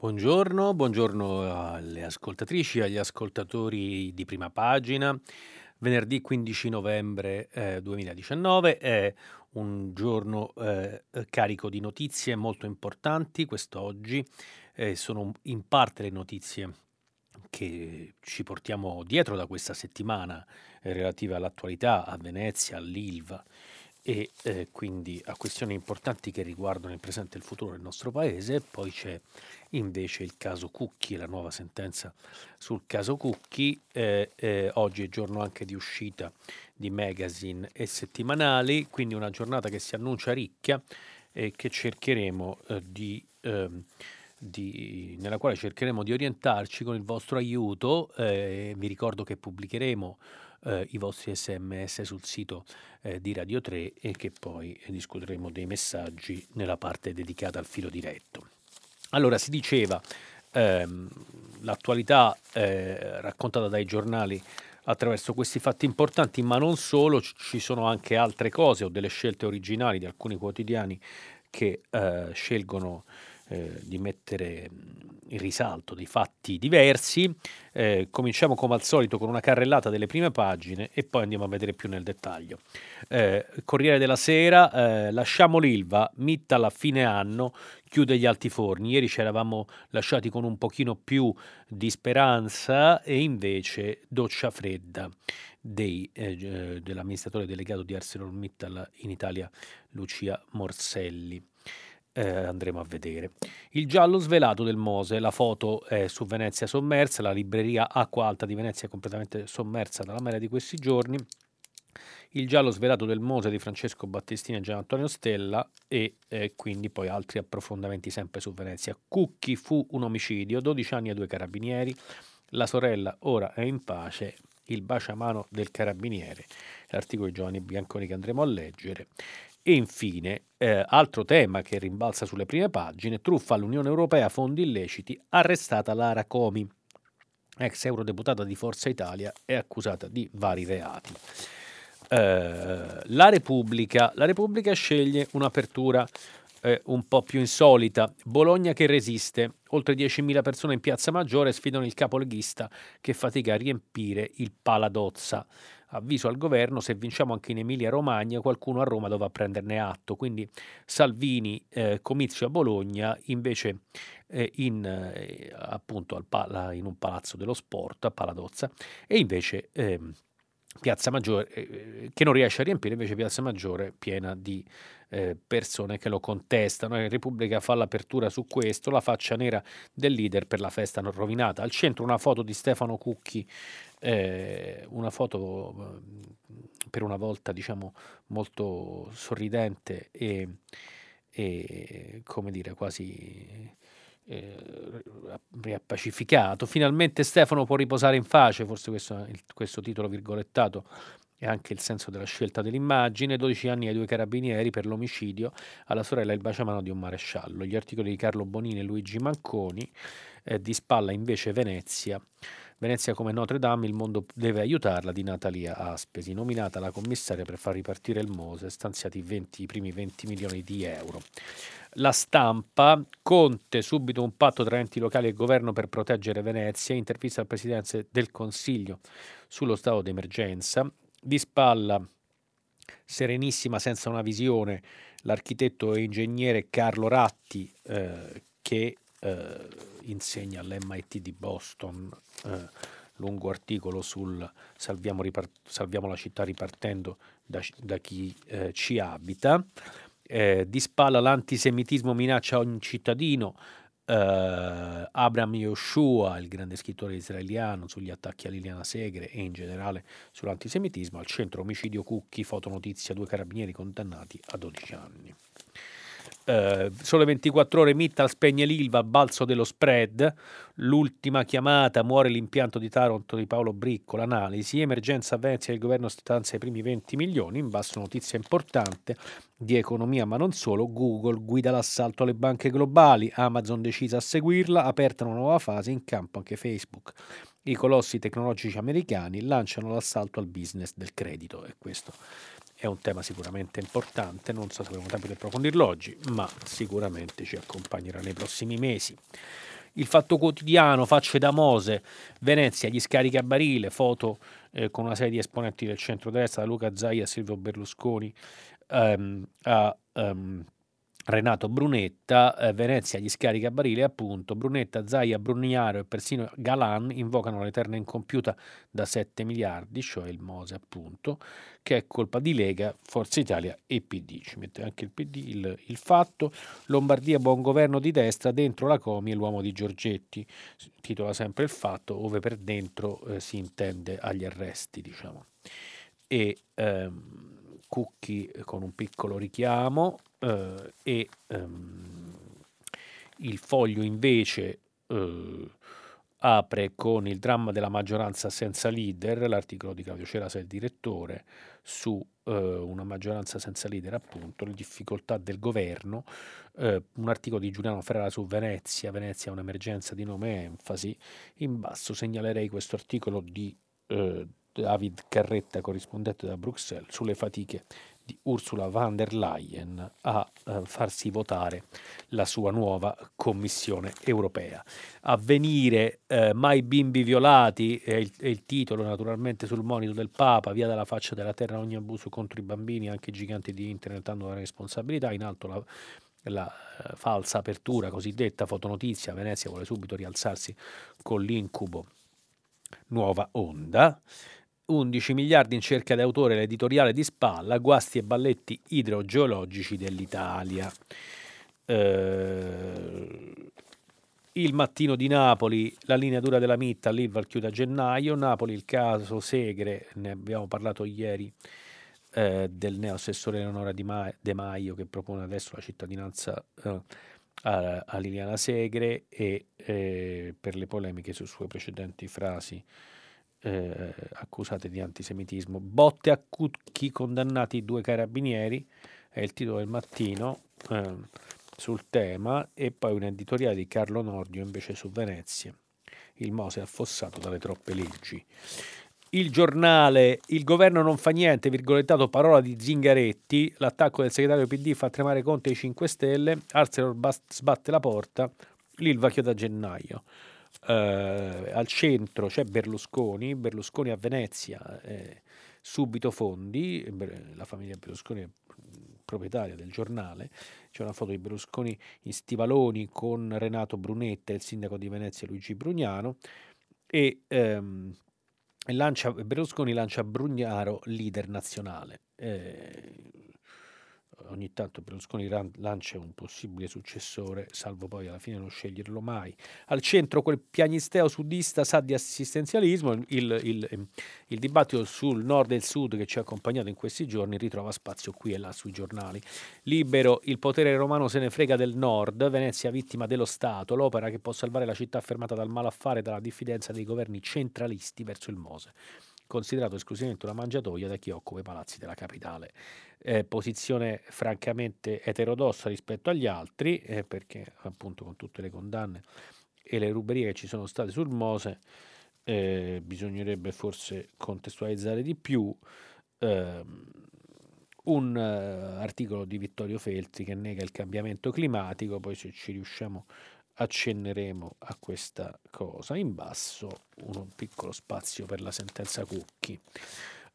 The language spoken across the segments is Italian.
Buongiorno, buongiorno alle ascoltatrici e agli ascoltatori di prima pagina. Venerdì 15 novembre eh, 2019 è un giorno eh, carico di notizie molto importanti quest'oggi. Eh, sono in parte le notizie che ci portiamo dietro da questa settimana eh, relative all'attualità, a Venezia, all'Ilva e eh, quindi a questioni importanti che riguardano il presente e il futuro del nostro paese. Poi c'è invece il caso Cucchi, la nuova sentenza sul caso Cucchi. Eh, eh, oggi è giorno anche di uscita di magazine e settimanali, quindi una giornata che si annuncia ricchia e che cercheremo eh, di... Ehm, di, nella quale cercheremo di orientarci con il vostro aiuto. Eh, vi ricordo che pubblicheremo eh, i vostri sms sul sito eh, di Radio 3 e che poi discuteremo dei messaggi nella parte dedicata al filo diretto. Allora, si diceva, ehm, l'attualità eh, raccontata dai giornali attraverso questi fatti importanti, ma non solo, ci sono anche altre cose o delle scelte originali di alcuni quotidiani che eh, scelgono eh, di mettere in risalto dei fatti diversi. Eh, cominciamo come al solito con una carrellata delle prime pagine e poi andiamo a vedere più nel dettaglio. Eh, Corriere della Sera, eh, lasciamo l'Ilva, Mitta alla fine anno, chiude gli altiforni. Ieri ci eravamo lasciati con un pochino più di speranza e invece doccia fredda dei, eh, dell'amministratore delegato di ArcelorMittal in Italia, Lucia Morselli eh, andremo a vedere. Il giallo svelato del Mose, la foto è su Venezia sommersa, la libreria Acqua Alta di Venezia è completamente sommersa dalla marea di questi giorni. Il giallo svelato del Mose di Francesco Battistini e Gian Antonio Stella e eh, quindi poi altri approfondimenti sempre su Venezia. Cucchi fu un omicidio, 12 anni a due carabinieri, la sorella ora è in pace, il baciamano del carabiniere, l'articolo di Giovanni Bianconi che andremo a leggere e infine, eh, altro tema che rimbalza sulle prime pagine, truffa all'Unione Europea, fondi illeciti, arrestata Lara Comi, ex eurodeputata di Forza Italia, è accusata di vari reati. Eh, la, Repubblica, la Repubblica sceglie un'apertura eh, un po' più insolita. Bologna che resiste. Oltre 10.000 persone in Piazza Maggiore sfidano il capoleghista che fatica a riempire il Paladozza avviso al governo, se vinciamo anche in Emilia-Romagna, qualcuno a Roma dovrà prenderne atto. Quindi Salvini, eh, comizio a Bologna, invece eh, in, eh, appunto pala, in, un palazzo dello sport a Paladozza, e invece ehm, Piazza Maggiore, eh, che non riesce a riempire, invece Piazza Maggiore piena di eh, persone che lo contestano. La Repubblica fa l'apertura su questo, la faccia nera del leader per la festa non rovinata. Al centro una foto di Stefano Cucchi, eh, una foto eh, per una volta diciamo molto sorridente e, e come dire quasi eh, riappacificato. Finalmente Stefano può riposare in pace, forse questo, questo titolo virgolettato è anche il senso della scelta dell'immagine, 12 anni ai due carabinieri per l'omicidio alla sorella il baciamano di un maresciallo. Gli articoli di Carlo Bonini e Luigi Manconi, eh, di spalla invece Venezia. Venezia come Notre Dame, il mondo deve aiutarla di Natalia Aspesi, nominata la commissaria per far ripartire il Mose, stanziati 20, i primi 20 milioni di euro. La stampa, Conte, subito un patto tra enti locali e governo per proteggere Venezia, intervista al Presidente del Consiglio sullo stato d'emergenza, di spalla, serenissima senza una visione, l'architetto e ingegnere Carlo Ratti eh, che eh, insegna all'MIT di Boston, eh, lungo articolo sul salviamo, ripart- salviamo, la città ripartendo da, da chi eh, ci abita. Eh, di spalla l'antisemitismo minaccia ogni cittadino, Uh, Abraham Yoshua, il grande scrittore israeliano, sugli attacchi a Liliana Segre e in generale sull'antisemitismo, al centro omicidio Cucchi, fotonotizia, due carabinieri condannati a 12 anni. Eh, sole 24 ore, Mittal spegne l'Ilva, balzo dello spread, l'ultima chiamata, muore l'impianto di Taranto di Paolo Bricco, l'analisi, emergenza a Venezia, il governo stanzia i primi 20 milioni, in basso notizia importante di economia ma non solo, Google guida l'assalto alle banche globali, Amazon decisa a seguirla, aperta una nuova fase, in campo anche Facebook. I colossi tecnologici americani lanciano l'assalto al business del credito. E questo è un tema sicuramente importante, non so se avremo tempo di approfondirlo oggi, ma sicuramente ci accompagnerà nei prossimi mesi. Il Fatto Quotidiano, Facce da Mose, Venezia, gli scarichi a barile, foto eh, con una serie di esponenti del centro-destra, da Luca Zaia a Silvio Berlusconi ehm, a... Um, Renato Brunetta, eh, Venezia gli scarica barile appunto, Brunetta, Zaia, Brugnaro e persino Galan invocano l'eterna incompiuta da 7 miliardi, cioè il Mose appunto, che è colpa di Lega, Forza Italia e PD. Ci mette anche il PD il, il fatto. Lombardia, buon governo di destra, dentro la Comi e l'uomo di Giorgetti, titola sempre il fatto, ove per dentro eh, si intende agli arresti, diciamo. E ehm, Cucchi con un piccolo richiamo eh, e ehm, il foglio invece eh, apre con il dramma della maggioranza senza leader, l'articolo di Claudio Cerasa, il direttore, su eh, una maggioranza senza leader, appunto, le difficoltà del governo, eh, un articolo di Giuliano Ferrara su Venezia, Venezia è un'emergenza di nome enfasi, in basso segnalerei questo articolo di eh, David Carretta, corrispondente da Bruxelles, sulle fatiche di Ursula von der Leyen a eh, farsi votare la sua nuova Commissione europea. Avvenire eh, mai bimbi violati è il, è il, titolo naturalmente sul monito del Papa, via dalla faccia della terra ogni abuso contro i bambini, anche i giganti di internet hanno la responsabilità, in alto la la eh, falsa apertura cosiddetta fotonotizia, Venezia vuole subito rialzarsi con l'incubo nuova onda. 11 miliardi in cerca di autore l'editoriale di spalla, guasti e balletti idrogeologici dell'Italia. Eh, il mattino di Napoli, la linea dura della Mitta, l'Ilval chiude a gennaio, Napoli il caso Segre, ne abbiamo parlato ieri, eh, del neoassessore Eleonora De Maio che propone adesso la cittadinanza eh, a, a, Liliana Segre e eh, per le polemiche su sue precedenti frasi eh, accusate di antisemitismo. Botte a Cucchi, condannati due carabinieri, è il titolo del mattino eh, sul tema, e poi un editoriale di Carlo Nordio invece su Venezia. Il Mose affossato dalle troppe leggi. Il giornale, il governo non fa niente, virgolettato parola di Zingaretti, l'attacco del segretario PD fa tremare Conte ai 5 Stelle, Arcelor sbatte la porta, l'Ilva chiude a gennaio eh, al centro c'è Berlusconi, Berlusconi a Venezia, eh, subito fondi, la famiglia Berlusconi è proprietaria del giornale, c'è una foto di Berlusconi in stivaloni con Renato Brunetta, il sindaco di Venezia Luigi Brugnano e ehm, lancia, Berlusconi lancia Brugnaro leader nazionale. Eh, ogni tanto Berlusconi lancia un possibile successore, salvo poi alla fine non sceglierlo mai. Al centro quel piagnisteo sudista sa di assistenzialismo, il, il, il, dibattito sul nord e il sud che ci ha accompagnato in questi giorni ritrova spazio qui e là sui giornali. Libero, il potere romano se ne frega del nord, Venezia vittima dello Stato, l'opera che può salvare la città fermata dal malaffare e dalla diffidenza dei governi centralisti verso il Mose considerato esclusivamente una mangiatoia da chi occupa i palazzi della capitale. Eh, posizione francamente eterodossa rispetto agli altri, eh, perché appunto con tutte le condanne e le ruberie che ci sono state sul Mose, eh, bisognerebbe forse contestualizzare di più. Ehm, un uh, articolo di Vittorio Feltri che nega il cambiamento climatico, poi se ci riusciamo accenneremo a questa cosa. In basso un piccolo spazio per la sentenza Cucchi.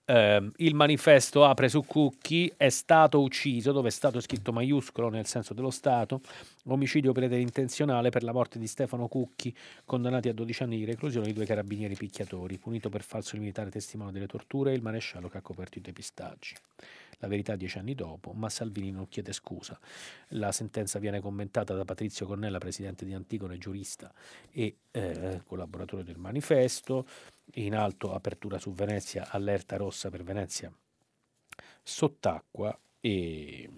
Eh, il manifesto apre su Cucchi, è stato ucciso, dove è stato scritto maiuscolo nel senso dello Stato, omicidio preterintenzionale per la morte di Stefano Cucchi, condannati a 12 anni di reclusione i due carabinieri picchiatori, punito per falso militare testimone delle torture e il maresciallo che ha coperto i depistaggi. La verità dieci anni dopo, ma Salvini non chiede scusa. La sentenza viene commentata da Patrizio Cornella, presidente di Antigone, giurista e eh, collaboratore del manifesto. In alto apertura su Venezia, allerta rossa per Venezia sott'acqua e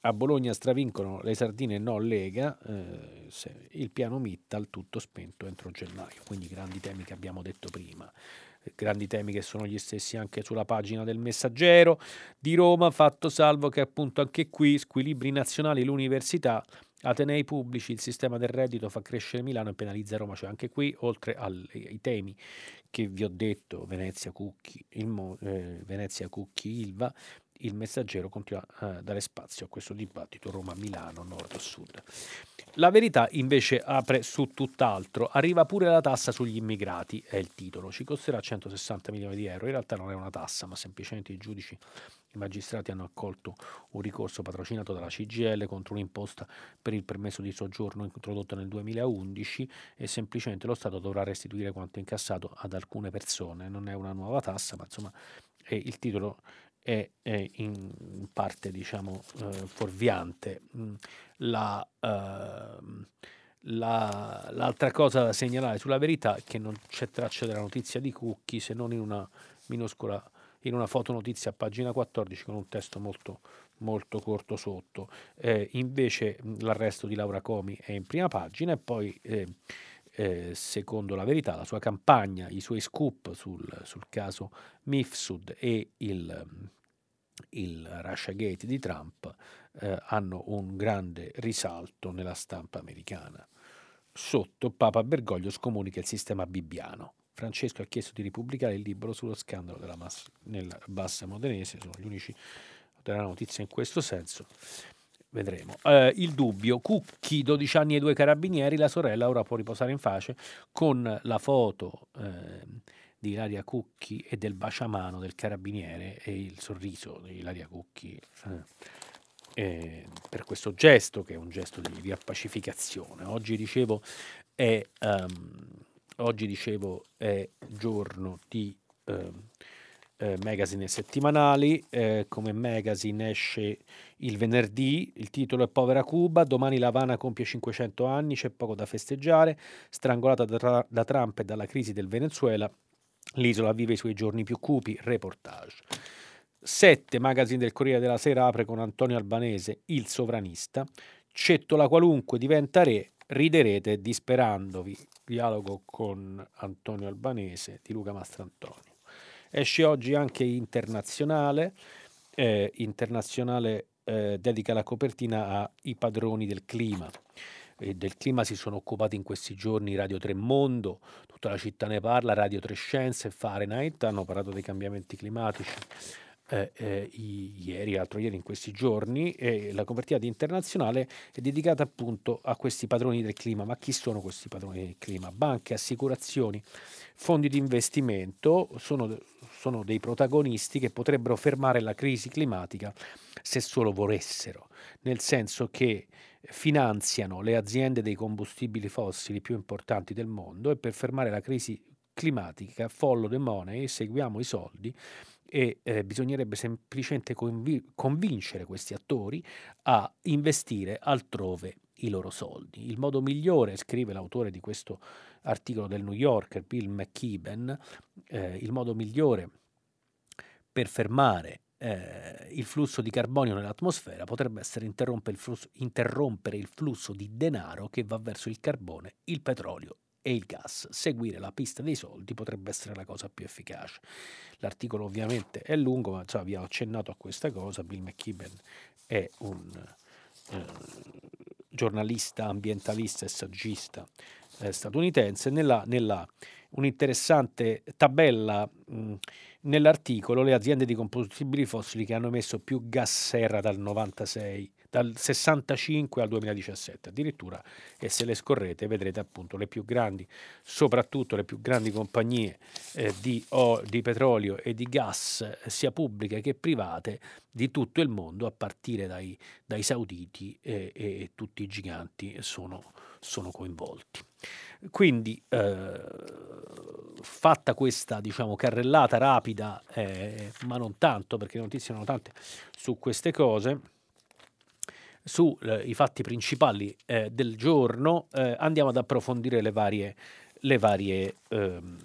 a Bologna stravincono le sardine no Lega, eh, il piano Mittal tutto spento entro gennaio, quindi grandi temi che abbiamo detto prima grandi temi che sono gli stessi anche sulla pagina del Messaggero di Roma, fatto salvo che appunto anche qui squilibri nazionali, l'università, Atenei pubblici, il sistema del reddito fa crescere Milano e penalizza Roma, cioè anche qui oltre ai temi che vi ho detto, Venezia, Cucchi, il, eh, Venezia, Cucchi, Ilva, il messaggero continua a dare spazio a questo dibattito Roma-Milano, nord-sud. La verità invece apre su tutt'altro, arriva pure la tassa sugli immigrati, è il titolo, ci costerà 160 milioni di euro, in realtà non è una tassa, ma semplicemente i giudici, i magistrati hanno accolto un ricorso patrocinato dalla CGL contro un'imposta per il permesso di soggiorno introdotta nel 2011 e semplicemente lo Stato dovrà restituire quanto incassato ad alcune persone, non è una nuova tassa, ma insomma il titolo è, è in parte diciamo eh, fuorviante. Mm, la, eh, la, l'altra cosa da segnalare sulla verità è che non c'è traccia della notizia di Cucchi se non in una minuscola in una fotonotizia a pagina 14 con un testo molto, molto corto sotto. Eh, invece mm, l'arresto di Laura Comi è in prima pagina e poi eh, eh, secondo la verità la sua campagna, i suoi scoop sul, sul caso Mifsud e il, il Russia Gate di Trump eh, hanno un grande risalto nella stampa americana. Sotto Papa Bergoglio scomunica il sistema bibbiano. Francesco ha chiesto di ripubblicare il libro sullo scandalo della massa, nella bassa modenese, sono gli unici della notizia in questo senso. Vedremo. Eh, il dubbio, Cucchi, 12 anni e due carabinieri, la sorella ora può riposare in pace con la foto eh, di Ilaria Cucchi e del baciamano del carabiniere e il sorriso di Ilaria Cucchi eh, per questo gesto che è un gesto di, di appacificazione. Oggi dicevo è, um, oggi dicevo è giorno di um, eh, magazine settimanali, eh, come magazine esce il venerdì, il titolo è Povera Cuba, domani La Habana compie 500 anni, c'è poco da festeggiare, strangolata da, da Trump e dalla crisi del Venezuela, L'isola vive i suoi giorni più cupi, reportage. 7 magazine del Corriere della Sera apre con Antonio Albanese, il sovranista. Cettola qualunque diventa re, riderete disperandovi. Dialogo con Antonio Albanese di Luca Mastrantonio. Esce oggi anche Internazionale. Eh, internazionale eh, dedica la copertina ai padroni del clima e del clima si sono occupati in questi giorni Radio 3 Mondo, tutta la città ne parla, Radio 3 Scienze Fahrenheit hanno parlato dei cambiamenti climatici eh, eh, ieri, l'altro ieri, in questi giorni, e la copertina internazionale è dedicata appunto a questi padroni del clima. Ma chi sono questi padroni del clima? Banche, assicurazioni, fondi di investimento sono, sono dei protagonisti che potrebbero fermare la crisi climatica se solo volessero, nel senso che finanziano le aziende dei combustibili fossili più importanti del mondo e per fermare la crisi climatica, follow the money, seguiamo i soldi e eh, bisognerebbe semplicemente convi- convincere questi attori a investire altrove i loro soldi. Il modo migliore, scrive l'autore di questo articolo del New Yorker, Bill McKibben, eh, il modo migliore per fermare eh, il flusso di carbonio nell'atmosfera potrebbe essere interrompere il, flusso, interrompere il flusso di denaro che va verso il carbone, il petrolio e il gas. Seguire la pista dei soldi potrebbe essere la cosa più efficace. L'articolo ovviamente è lungo, ma cioè, vi ho accennato a questa cosa. Bill McKibben è un eh, giornalista, ambientalista e saggista eh, statunitense. Nella, nella un'interessante tabella mh, nell'articolo le aziende di combustibili fossili che hanno emesso più gas serra dal 96 dal 65 al 2017 addirittura e se le scorrete vedrete appunto le più grandi soprattutto le più grandi compagnie eh, di, oh, di, petrolio e di gas sia pubbliche che private di tutto il mondo a partire dai, dai sauditi e, e, tutti i giganti sono, sono coinvolti. Quindi eh, fatta questa diciamo, carrellata rapida, eh, ma non tanto perché le notizie sono tante su queste cose, sui eh, fatti principali eh, del giorno, eh, andiamo ad approfondire le varie, le varie, ehm,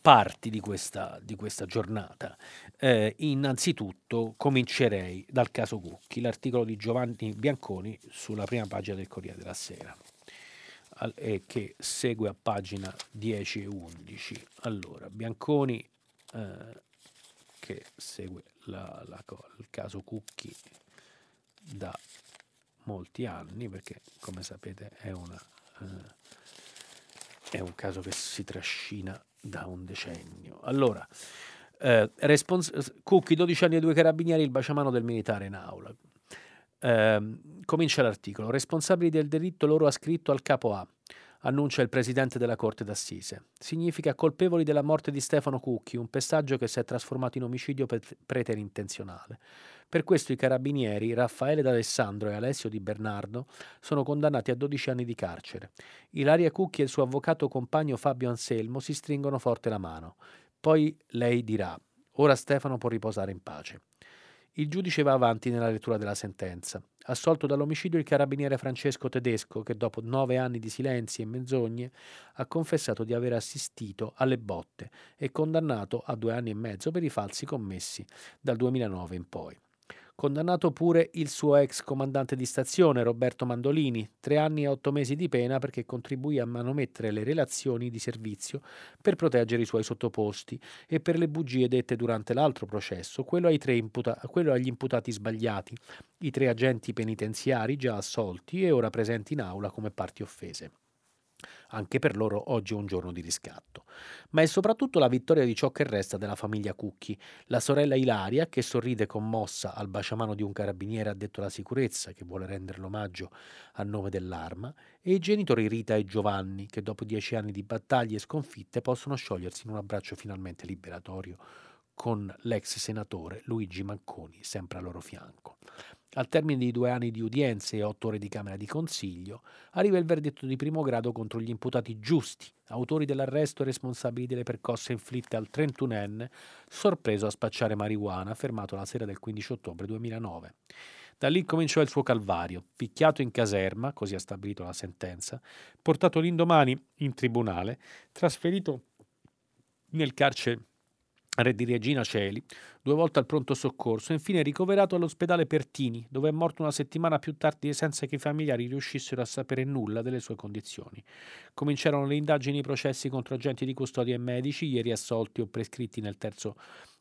parti di questa, di questa giornata. Eh, innanzitutto comincerei dal caso Cucchi, l'articolo di Giovanni Bianconi sulla prima pagina del Corriere della Sera e che segue a pagina 10 e 11. Allora, Bianconi eh, che segue la, la, il caso Cucchi da molti anni, perché come sapete è, una, eh, è un caso che si trascina da un decennio. Allora, eh, respons- Cucchi, 12 anni e due carabinieri, il baciamano del militare in aula. Eh, comincia l'articolo. Responsabili del delitto loro ha scritto al capo A annuncia il presidente della Corte d'Assise. Significa colpevoli della morte di Stefano Cucchi, un pestaggio che si è trasformato in omicidio preterintenzionale. Per questo i carabinieri Raffaele D'Alessandro e Alessio Di Bernardo sono condannati a 12 anni di carcere. Ilaria Cucchi e il suo avvocato compagno Fabio Anselmo si stringono forte la mano. Poi lei dirà: Ora Stefano può riposare in pace. Il giudice va avanti nella lettura della sentenza. Assolto dall'omicidio il carabiniere Francesco Tedesco, che dopo nove anni di silenzi e menzogne ha confessato di aver assistito alle botte e condannato a due anni e mezzo per i falsi commessi dal 2009 in poi. Condannato pure il suo ex comandante di stazione, Roberto Mandolini, tre anni e otto mesi di pena perché contribuì a manomettere le relazioni di servizio per proteggere i suoi sottoposti e per le bugie dette durante l'altro processo, quello, imputa- quello agli imputati sbagliati, i tre agenti penitenziari già assolti e ora presenti in aula come parti offese. Anche per loro oggi è un giorno di riscatto. Ma è soprattutto la vittoria di ciò che resta della famiglia Cucchi, la sorella Ilaria che sorride commossa al baciamano di un carabiniere addetto alla sicurezza che vuole rendere l'omaggio a nome dell'arma, e i genitori Rita e Giovanni che dopo dieci anni di battaglie e sconfitte possono sciogliersi in un abbraccio finalmente liberatorio con l'ex senatore Luigi Manconi sempre al loro fianco. Al termine di due anni di udienze e otto ore di Camera di Consiglio, arriva il verdetto di primo grado contro gli imputati giusti, autori dell'arresto e responsabili delle percosse inflitte al 31enne, sorpreso a spacciare marijuana, fermato la sera del 15 ottobre 2009. Da lì cominciò il suo calvario, picchiato in caserma, così ha stabilito la sentenza, portato l'indomani in tribunale, trasferito nel carcere Re di Regina Celi, due volte al pronto soccorso e infine ricoverato all'ospedale Pertini, dove è morto una settimana più tardi senza che i familiari riuscissero a sapere nulla delle sue condizioni. Cominciarono le indagini e i processi contro agenti di custodia e medici, ieri assolti o prescritti nel terzo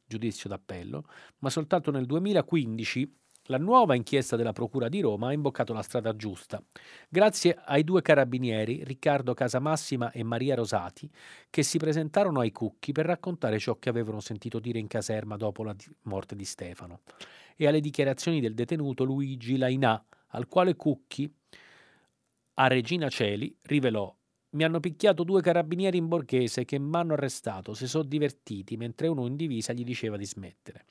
giudizio d'appello, ma soltanto nel 2015 la nuova inchiesta della Procura di Roma ha imboccato la strada giusta, grazie ai due carabinieri, Riccardo Casamassima e Maria Rosati, che si presentarono ai Cucchi per raccontare ciò che avevano sentito dire in caserma dopo la morte di Stefano, e alle dichiarazioni del detenuto Luigi Lainà, al quale Cucchi, a Regina Celi, rivelò mi hanno picchiato due carabinieri in borghese che mi hanno arrestato, si sono divertiti mentre uno in divisa gli diceva di smettere.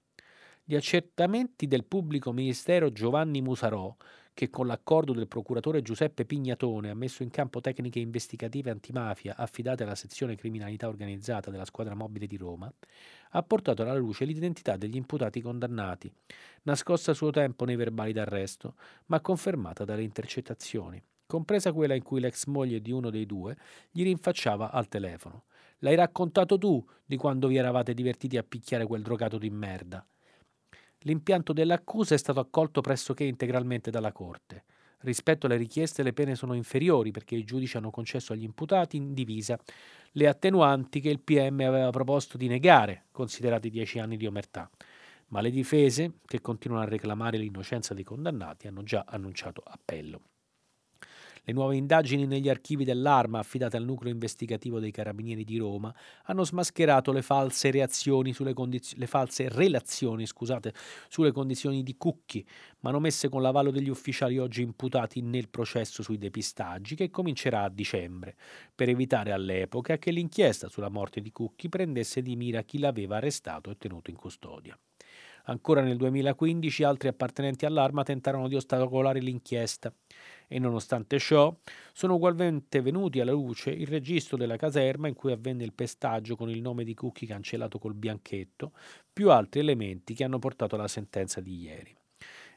Gli accertamenti del pubblico ministero Giovanni Musarò, che con l'accordo del procuratore Giuseppe Pignatone ha messo in campo tecniche investigative antimafia affidate alla sezione criminalità organizzata della squadra mobile di Roma, ha portato alla luce l'identità degli imputati condannati, nascosta a suo tempo nei verbali d'arresto, ma confermata dalle intercettazioni, compresa quella in cui l'ex moglie di uno dei due gli rinfacciava al telefono. L'hai raccontato tu di quando vi eravate divertiti a picchiare quel drogato di merda. L'impianto dell'accusa è stato accolto pressoché integralmente dalla Corte. Rispetto alle richieste le pene sono inferiori perché i giudici hanno concesso agli imputati in divisa le attenuanti che il PM aveva proposto di negare, considerati dieci anni di omertà. Ma le difese, che continuano a reclamare l'innocenza dei condannati, hanno già annunciato appello. Le nuove indagini negli archivi dell'arma affidate al nucleo investigativo dei Carabinieri di Roma hanno smascherato le false, condiz- le false relazioni scusate, sulle condizioni di Cucchi, manomesse con l'avallo degli ufficiali oggi imputati nel processo sui depistaggi che comincerà a dicembre, per evitare all'epoca che l'inchiesta sulla morte di Cucchi prendesse di mira chi l'aveva arrestato e tenuto in custodia. Ancora nel 2015 altri appartenenti all'arma tentarono di ostacolare l'inchiesta e nonostante ciò sono ugualmente venuti alla luce il registro della caserma in cui avvenne il pestaggio con il nome di Cucchi cancellato col bianchetto, più altri elementi che hanno portato alla sentenza di ieri.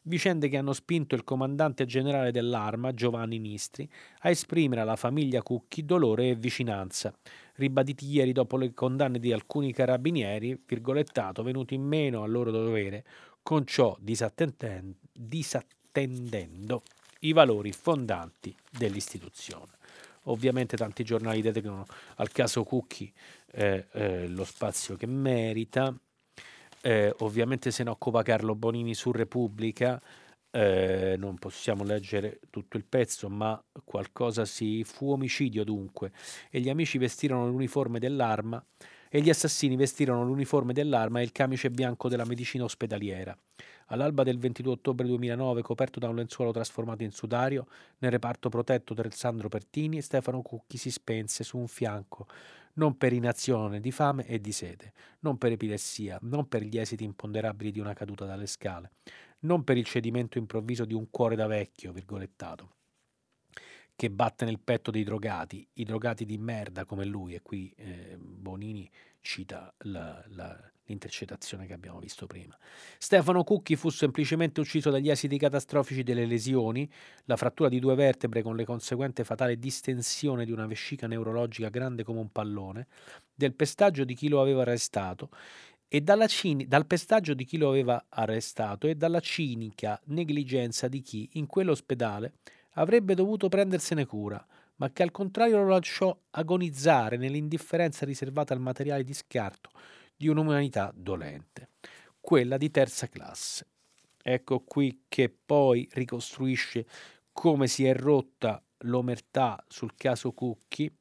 vicende che hanno spinto il comandante generale dell'Arma, Giovanni Nistri, a esprimere alla famiglia Cucchi dolore e vicinanza, ribaditi ieri dopo le condanne di alcuni carabinieri, virgolettato, venuti in meno al loro dovere, con ciò disattendendo i valori fondanti dell'istituzione. Ovviamente tanti giornali dedicano al caso Cucchi eh, eh, lo spazio che merita, eh, ovviamente se ne occupa Carlo Bonini su Repubblica, eh, non possiamo leggere tutto il pezzo, ma qualcosa si fu omicidio dunque, e gli amici vestirono l'uniforme dell'arma e gli assassini vestirono l'uniforme dell'arma e il camice bianco della medicina ospedaliera. All'alba del 22 ottobre 2009, coperto da un lenzuolo trasformato in sudario, nel reparto protetto del Sandro Pertini, Stefano Cucchi si spense su un fianco, non per inazione di fame e di sete, non per epilessia, non per gli esiti imponderabili di una caduta dalle scale, non per il cedimento improvviso di un cuore da vecchio, virgolettato, che batte nel petto dei drogati, i drogati di merda come lui, e qui eh, Bonini cita la, la, l'intercettazione che abbiamo visto prima. Stefano Cucchi fu semplicemente ucciso dagli esiti catastrofici delle lesioni, la frattura di due vertebre con le conseguente fatale distensione di una vescica neurologica grande come un pallone, del pestaggio di chi lo aveva arrestato e cin- dal pestaggio di chi lo aveva arrestato e dalla cinica negligenza di chi in quell'ospedale avrebbe dovuto prendersene cura, ma che al contrario lo lasciò agonizzare nell'indifferenza riservata al materiale di scarto di un'umanità dolente, quella di terza classe. Ecco qui che poi ricostruisce come si è rotta l'omertà sul caso Cucchi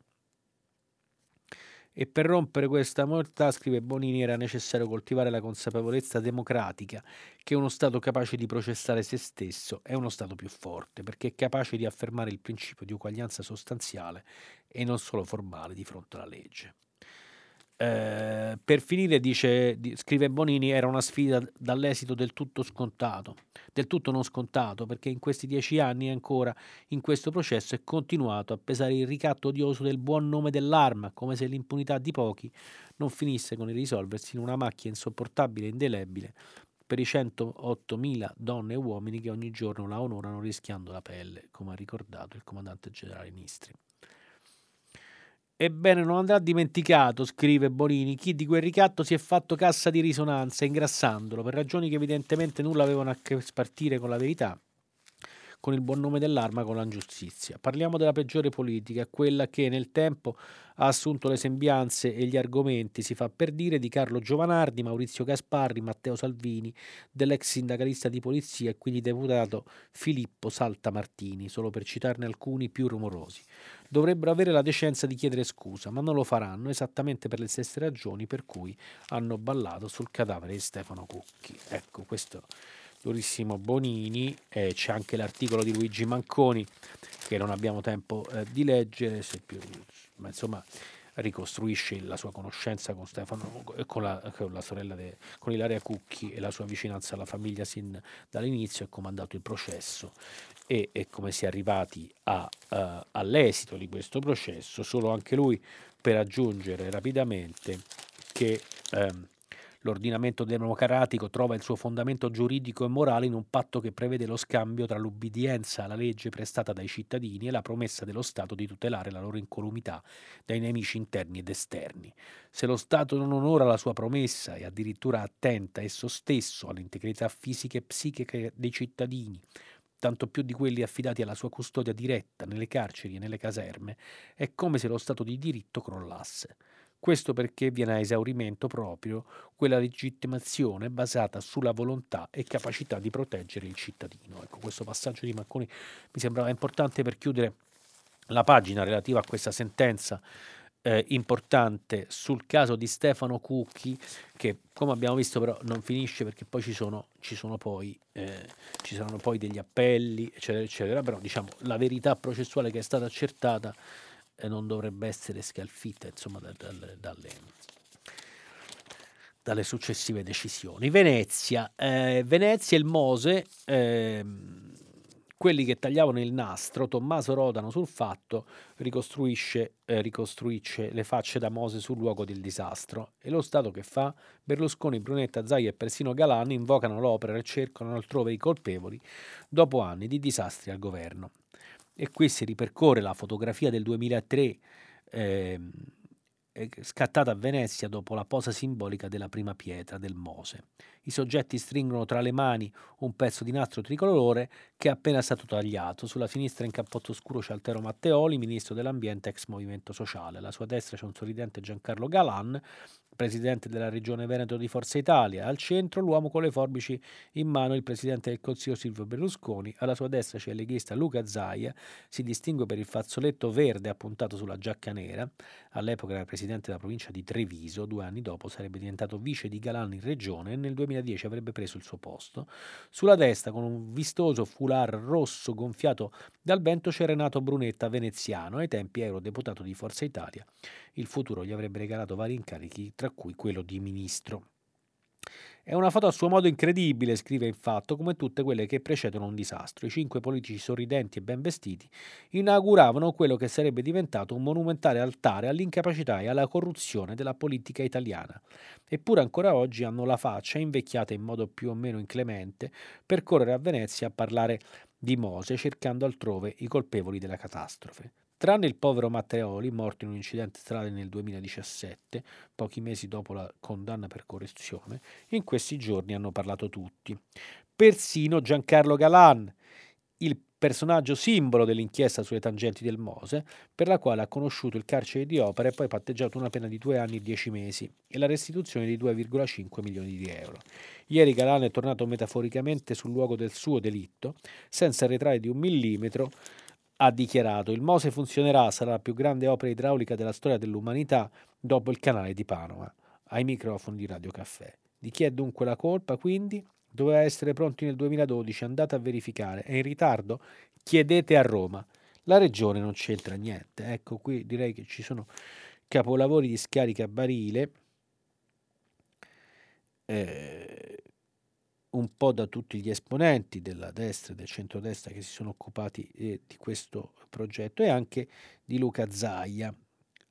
e per rompere questa mortà, scrive Bonini, era necessario coltivare la consapevolezza democratica che uno Stato capace di processare se stesso è uno Stato più forte, perché è capace di affermare il principio di uguaglianza sostanziale e non solo formale di fronte alla legge. Eh, per finire, dice, scrive Bonini, era una sfida dall'esito del tutto scontato, del tutto non scontato, perché in questi dieci anni ancora in questo processo è continuato a pesare il ricatto odioso del buon nome dell'arma, come se l'impunità di pochi non finisse con il risolversi in una macchia insopportabile e indelebile per i 108.000 donne e uomini che ogni giorno la onorano rischiando la pelle, come ha ricordato il comandante generale Nistri. Ebbene, non andrà dimenticato, scrive Bonini, chi di quel ricatto si è fatto cassa di risonanza, ingrassandolo, per ragioni che evidentemente nulla avevano a che spartire con la verità, con il buon nome dell'arma, con la giustizia. Parliamo della peggiore politica, quella che nel tempo ha assunto le sembianze e gli argomenti, si fa per dire, di Carlo Giovanardi, Maurizio Gasparri, Matteo Salvini, dell'ex sindacalista di polizia e quindi deputato Filippo Saltamartini, solo per citarne alcuni più rumorosi dovrebbero avere la decenza di chiedere scusa, ma non lo faranno esattamente per le stesse ragioni per cui hanno ballato sul cadavere di Stefano Cucchi. Ecco, questo durissimo Bonini, eh, c'è anche l'articolo di Luigi Manconi che non abbiamo tempo eh, di leggere, più, ma insomma ricostruisce la sua conoscenza con Stefano con la, con la sorella de, con Ilaria Cucchi e la sua vicinanza alla famiglia sin dall'inizio e comandato il processo. E, e come si è arrivati a, uh, all'esito di questo processo, solo anche lui per aggiungere rapidamente che um, L'ordinamento democratico trova il suo fondamento giuridico e morale in un patto che prevede lo scambio tra l'ubbidienza alla legge prestata dai cittadini e la promessa dello Stato di tutelare la loro incolumità dai nemici interni ed esterni. Se lo Stato non onora la sua promessa e addirittura attenta esso stesso all'integrità fisica e psichica dei cittadini, tanto più di quelli affidati alla sua custodia diretta nelle carceri e nelle caserme, è come se lo Stato di diritto crollasse. Questo perché viene a esaurimento proprio quella legittimazione basata sulla volontà e capacità di proteggere il cittadino. Ecco, questo passaggio di Macconi mi sembrava importante per chiudere la pagina relativa a questa sentenza eh, importante sul caso di Stefano Cucchi, che come abbiamo visto però non finisce perché poi ci sono, ci sono, poi, eh, ci saranno poi degli appelli, eccetera, eccetera, però diciamo la verità processuale che è stata accertata e non dovrebbe essere scalfita insomma, da, da, dalle, dalle, successive decisioni. Venezia, eh, Venezia il Mose, eh, quelli che tagliavano il nastro, Tommaso Rodano sul fatto ricostruisce, eh, ricostruisce le facce da Mose sul luogo del disastro. E lo Stato che fa? Berlusconi, Brunetta, Zai e persino Galan invocano l'opera e cercano altrove i colpevoli dopo anni di disastri al governo. E qui si ripercorre la fotografia del 2003 eh, scattata a Venezia dopo la posa simbolica della prima pietra del Mose. I soggetti stringono tra le mani un pezzo di nastro tricolore che è appena stato tagliato. Sulla sinistra in cappotto scuro c'è Altero Matteoli, ministro dell'ambiente ex Movimento Sociale. Alla sua destra c'è un sorridente Giancarlo Galan, presidente della regione Veneto di Forza Italia. Al centro l'uomo con le forbici in mano, il presidente del Consiglio Silvio Berlusconi. Alla sua destra c'è il leghista Luca Zaia, si distingue per il fazzoletto verde appuntato sulla giacca nera. All'epoca era presidente della provincia di Treviso, due anni dopo sarebbe diventato vice di Galan in regione e nel 2010 avrebbe preso il suo posto. Sulla destra, con un vistoso foulard rosso gonfiato dal vento, c'è Renato Brunetta, veneziano, ai tempi eurodeputato di Forza Italia. Il futuro gli avrebbe regalato vari incarichi, tra cui quello di ministro. È una foto a suo modo incredibile, scrive il fatto, come tutte quelle che precedono un disastro. I cinque politici sorridenti e ben vestiti inauguravano quello che sarebbe diventato un monumentale altare all'incapacità e alla corruzione della politica italiana. Eppure ancora oggi hanno la faccia invecchiata in modo più o meno inclemente per correre a Venezia a parlare di Mose cercando altrove i colpevoli della catastrofe. Tranne il povero Matteoli, morto in un incidente stradale nel 2017, pochi mesi dopo la condanna per corruzione, in questi giorni hanno parlato tutti. Persino Giancarlo Galan, il personaggio simbolo dell'inchiesta sulle tangenti del Mose, per la quale ha conosciuto il carcere di opera e poi patteggiato una pena di due anni e dieci mesi e la restituzione di 2,5 milioni di euro. Ieri Galan è tornato metaforicamente sul luogo del suo delitto, senza arretrare di un millimetro ha dichiarato il Mose funzionerà, sarà la più grande opera idraulica della storia dell'umanità dopo il canale di Panama, ai microfoni di Radio Caffè. Di chi è dunque la colpa, quindi? Doveva essere pronti nel 2012, andate a verificare, è in ritardo? Chiedete a Roma. La regione non c'entra niente. Ecco, qui direi che ci sono capolavori di scarica barile. Eh, un po' da tutti gli esponenti della destra e del centrodestra che si sono occupati eh, di questo progetto e anche di Luca Zaia,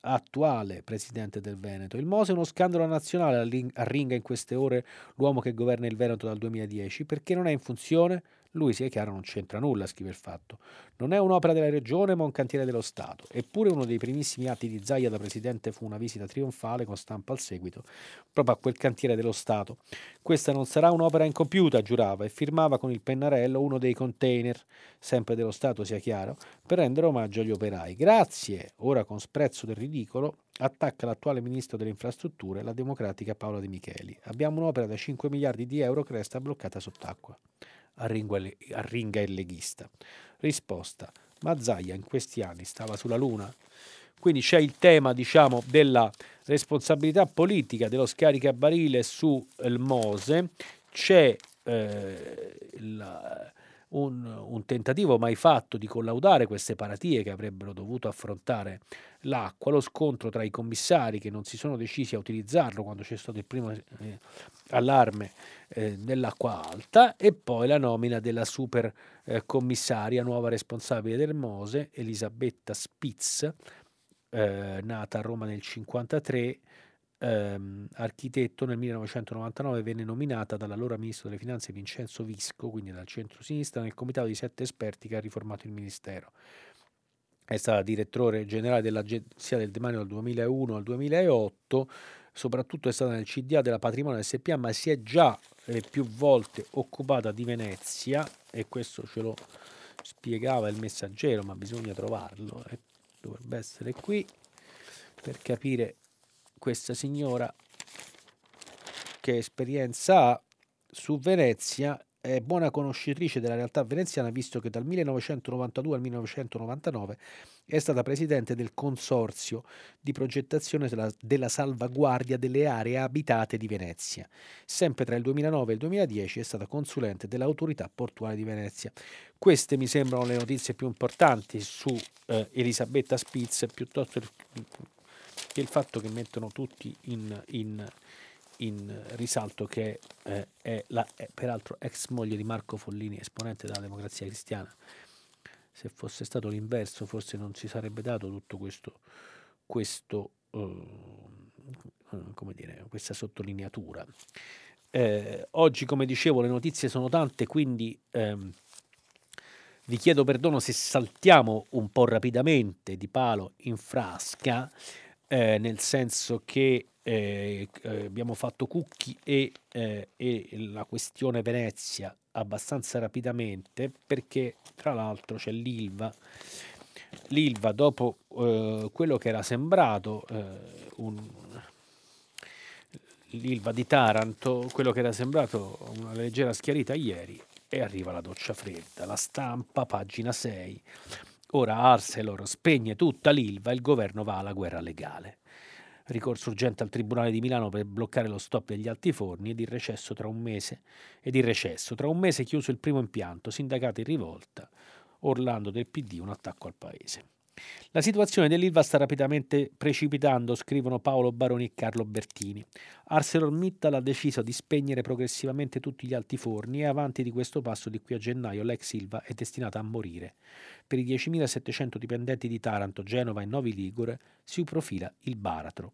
attuale presidente del Veneto. Il Mose è uno scandalo nazionale, arringa in queste ore l'uomo che governa il Veneto dal 2010 perché non è in funzione lui, sia chiaro, non c'entra nulla, scrive il fatto. Non è un'opera della regione, ma un cantiere dello Stato. Eppure uno dei primissimi atti di Zaia da presidente fu una visita trionfale con stampa al seguito, proprio a quel cantiere dello Stato. Questa non sarà un'opera incompiuta, giurava, e firmava con il pennarello uno dei container, sempre dello Stato, sia chiaro, per rendere omaggio agli operai. Grazie, ora con sprezzo del ridicolo, attacca l'attuale ministro delle infrastrutture, la democratica Paola De Micheli. Abbiamo un'opera da 5 miliardi di euro che resta bloccata sott'acqua arringa il leghista. Risposta, ma Zaia in questi anni stava sulla Luna? Quindi c'è il tema, diciamo, della responsabilità politica dello scaricabarile sul Mose, c'è eh, la, un, un, tentativo mai fatto di collaudare queste paratie che avrebbero dovuto affrontare l'acqua, lo scontro tra i commissari che non si sono decisi a utilizzarlo quando c'è stato il primo eh, allarme eh, dell'acqua alta e poi la nomina della super eh, commissaria nuova responsabile del Mose, Elisabetta Spitz, eh, nata a Roma nel 1953 ehm, architetto nel 1999 venne nominata dall'allora ministro delle finanze Vincenzo Visco, quindi dal centro-sinistra, nel comitato di sette esperti che ha riformato il ministero. È stata direttore generale dell'Agenzia del Demanio dal 2001 al 2008, soprattutto è stata nel CDA della Patrimonio SPA, ma si è già eh, più volte occupata di Venezia e questo ce lo spiegava il messaggero, ma bisogna trovarlo, eh, dovrebbe essere qui per capire questa signora che esperienza ha su Venezia è buona conoscitrice della realtà veneziana visto che dal 1992 al 1999 è stata presidente del consorzio di progettazione della, della, salvaguardia delle aree abitate di Venezia. Sempre tra il 2009 e il 2010 è stata consulente dell'autorità portuale di Venezia. Queste mi sembrano le notizie più importanti su eh, Elisabetta Spitz piuttosto che il fatto che mettono tutti in, in, in risalto che eh, è, la, è peraltro ex moglie di Marco Follini, esponente della democrazia cristiana. Se fosse stato l'inverso forse non si sarebbe dato tutto questo, questo come dire, questa sottolineatura. Eh, oggi, come dicevo, le notizie sono tante, quindi ehm, vi chiedo perdono se saltiamo un po' rapidamente di palo in frasca, eh, nel senso che eh, eh abbiamo fatto Cucchi e, eh, e, la questione Venezia abbastanza rapidamente, perché tra l'altro c'è l'Ilva. L'Ilva, dopo eh, quello che era sembrato un, l'Ilva di Taranto, quello che era sembrato una leggera schiarita ieri, e arriva la doccia fredda. La stampa, pagina 6. Ora Arcelor spegne tutta l'Ilva e il governo va alla guerra legale. Ricorso urgente al Tribunale di Milano per bloccare lo stop degli altiforni ed il recesso tra un mese. Ed il recesso. Tra un mese chiuso il primo impianto, sindacati in rivolta. Orlando del PD, un attacco al paese. La situazione dell'Ilva sta rapidamente precipitando, scrivono Paolo Baroni e Carlo Bertini. ArcelorMittal ha deciso di spegnere progressivamente tutti gli altiforni e avanti di questo passo di qui a gennaio l'ex Ilva è destinata a morire. Per i 10.700 dipendenti di Taranto, Genova e Novi Ligure si profila il baratro.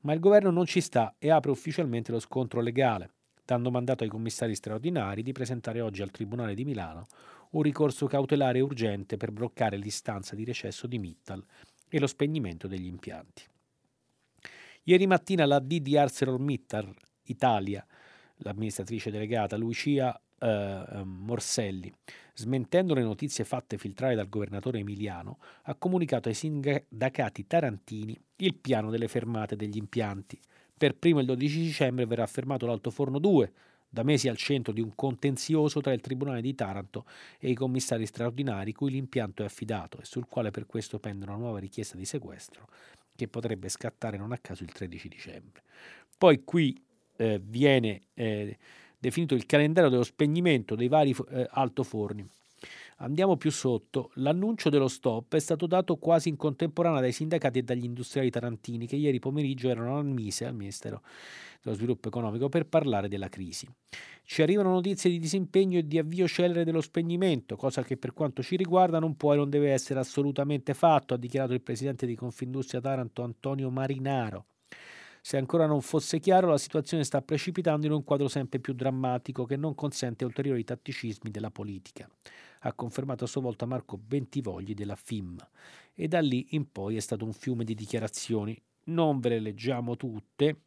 Ma il governo non ci sta e apre ufficialmente lo scontro legale, dando mandato ai commissari straordinari di presentare oggi al Tribunale di Milano un ricorso cautelare urgente per bloccare l'istanza di recesso di Mittal e lo spegnimento degli impianti. Ieri mattina la D di ArcelorMittal Italia, l'amministratrice delegata Lucia eh, ehm, Morselli, smentendo le notizie fatte filtrare dal governatore emiliano, ha comunicato ai sindacati tarantini il piano delle fermate degli impianti. Per primo il 12 dicembre verrà fermato l'altoforno 2, da mesi al centro di un contenzioso tra il Tribunale di Taranto e i commissari straordinari cui l'impianto è affidato e sul quale per questo pende una nuova richiesta di sequestro che potrebbe scattare non a caso il 13 dicembre. Poi qui eh, viene eh, definito il calendario dello spegnimento dei vari eh, altoforni Andiamo più sotto. L'annuncio dello stop è stato dato quasi in contemporanea dai sindacati e dagli industriali tarantini che ieri pomeriggio erano al Mise, al Ministero dello Sviluppo Economico, per parlare della crisi. Ci arrivano notizie di disimpegno e di avvio celere dello spegnimento, cosa che per quanto ci riguarda non può e non deve essere assolutamente fatto, ha dichiarato il presidente di Confindustria Taranto Antonio Marinaro. Se ancora non fosse chiaro, la situazione sta precipitando in un quadro sempre più drammatico che non consente ulteriori tatticismi della politica ha confermato a sua volta Marco Bentivogli della FIM e da lì in poi è stato un fiume di dichiarazioni. Non ve le leggiamo tutte.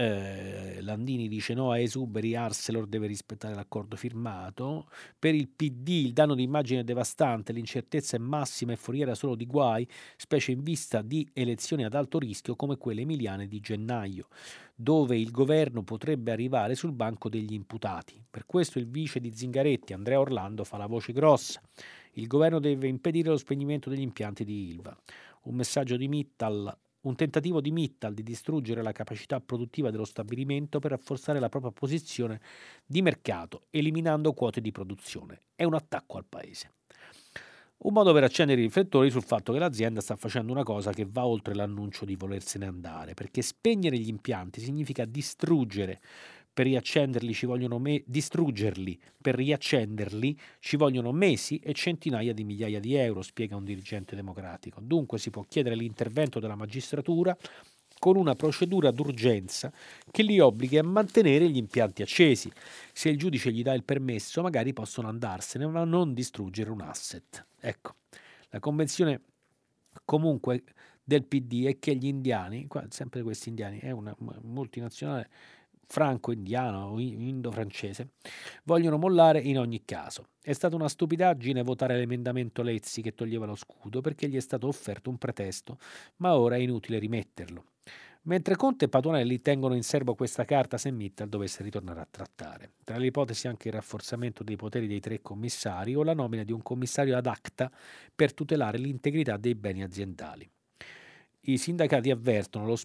Eh, Landini dice no a esuberi, Arcelor deve rispettare l'accordo firmato. Per il PD il danno di immagine è devastante, l'incertezza è massima e foriera solo di guai, specie in vista di elezioni ad alto rischio come quelle emiliane di gennaio dove il governo potrebbe arrivare sul banco degli imputati. Per questo il vice di Zingaretti, Andrea Orlando, fa la voce grossa. Il governo deve impedire lo spegnimento degli impianti di Ilva. Un messaggio di Mittal un tentativo di Mittal di distruggere la capacità produttiva dello stabilimento per rafforzare la propria posizione di mercato, eliminando quote di produzione. È un attacco al paese. Un modo per accendere i riflettori sul fatto che l'azienda sta facendo una cosa che va oltre l'annuncio di volersene andare, perché spegnere gli impianti significa distruggere per riaccenderli ci vogliono me- distruggerli per riaccenderli ci vogliono mesi e centinaia di migliaia di euro, spiega un dirigente democratico. Dunque si può chiedere l'intervento della magistratura con una procedura d'urgenza che li obblighi a mantenere gli impianti accesi. Se il giudice gli dà il permesso, magari possono andarsene, ma non distruggere un asset. Ecco, la convenzione comunque del PD è che gli indiani, sempre questi indiani, è una multinazionale franco-indiano o indo-francese, vogliono mollare in ogni caso. È stata una stupidaggine votare l'emendamento Lezzi che toglieva lo scudo perché gli è stato offerto un pretesto, ma ora è inutile rimetterlo mentre Conte e Patuanelli tengono in serbo questa carta se Mittal dovesse ritornare a trattare. Tra le ipotesi anche il rafforzamento dei poteri dei tre commissari o la nomina di un commissario ad acta per tutelare l'integrità dei beni aziendali. I sindacati avvertono lo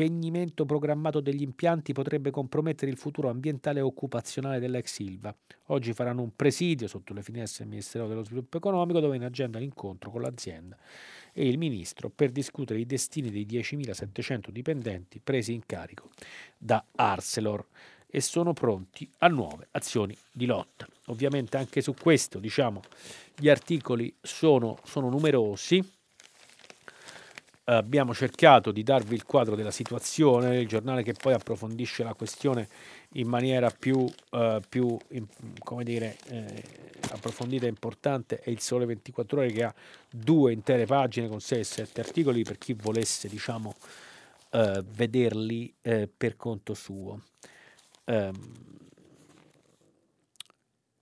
spegnimento programmato degli impianti potrebbe compromettere il futuro ambientale e occupazionale dell'ex Silva. Oggi faranno un presidio sotto le finestre del Ministero dello Sviluppo Economico dove in agenda l'incontro con l'azienda e il ministro per discutere i destini dei 10.700 dipendenti presi in carico da Arcelor e sono pronti a nuove azioni di lotta. Ovviamente anche su questo, diciamo, gli articoli sono, sono numerosi. Abbiamo cercato di darvi il quadro della situazione, il giornale che poi approfondisce la questione in maniera più, uh, più come dire, eh, approfondita e importante è il Sole 24 Ore che ha due intere pagine con 6 e 7 articoli per chi volesse diciamo, uh, vederli uh, per conto suo. Um,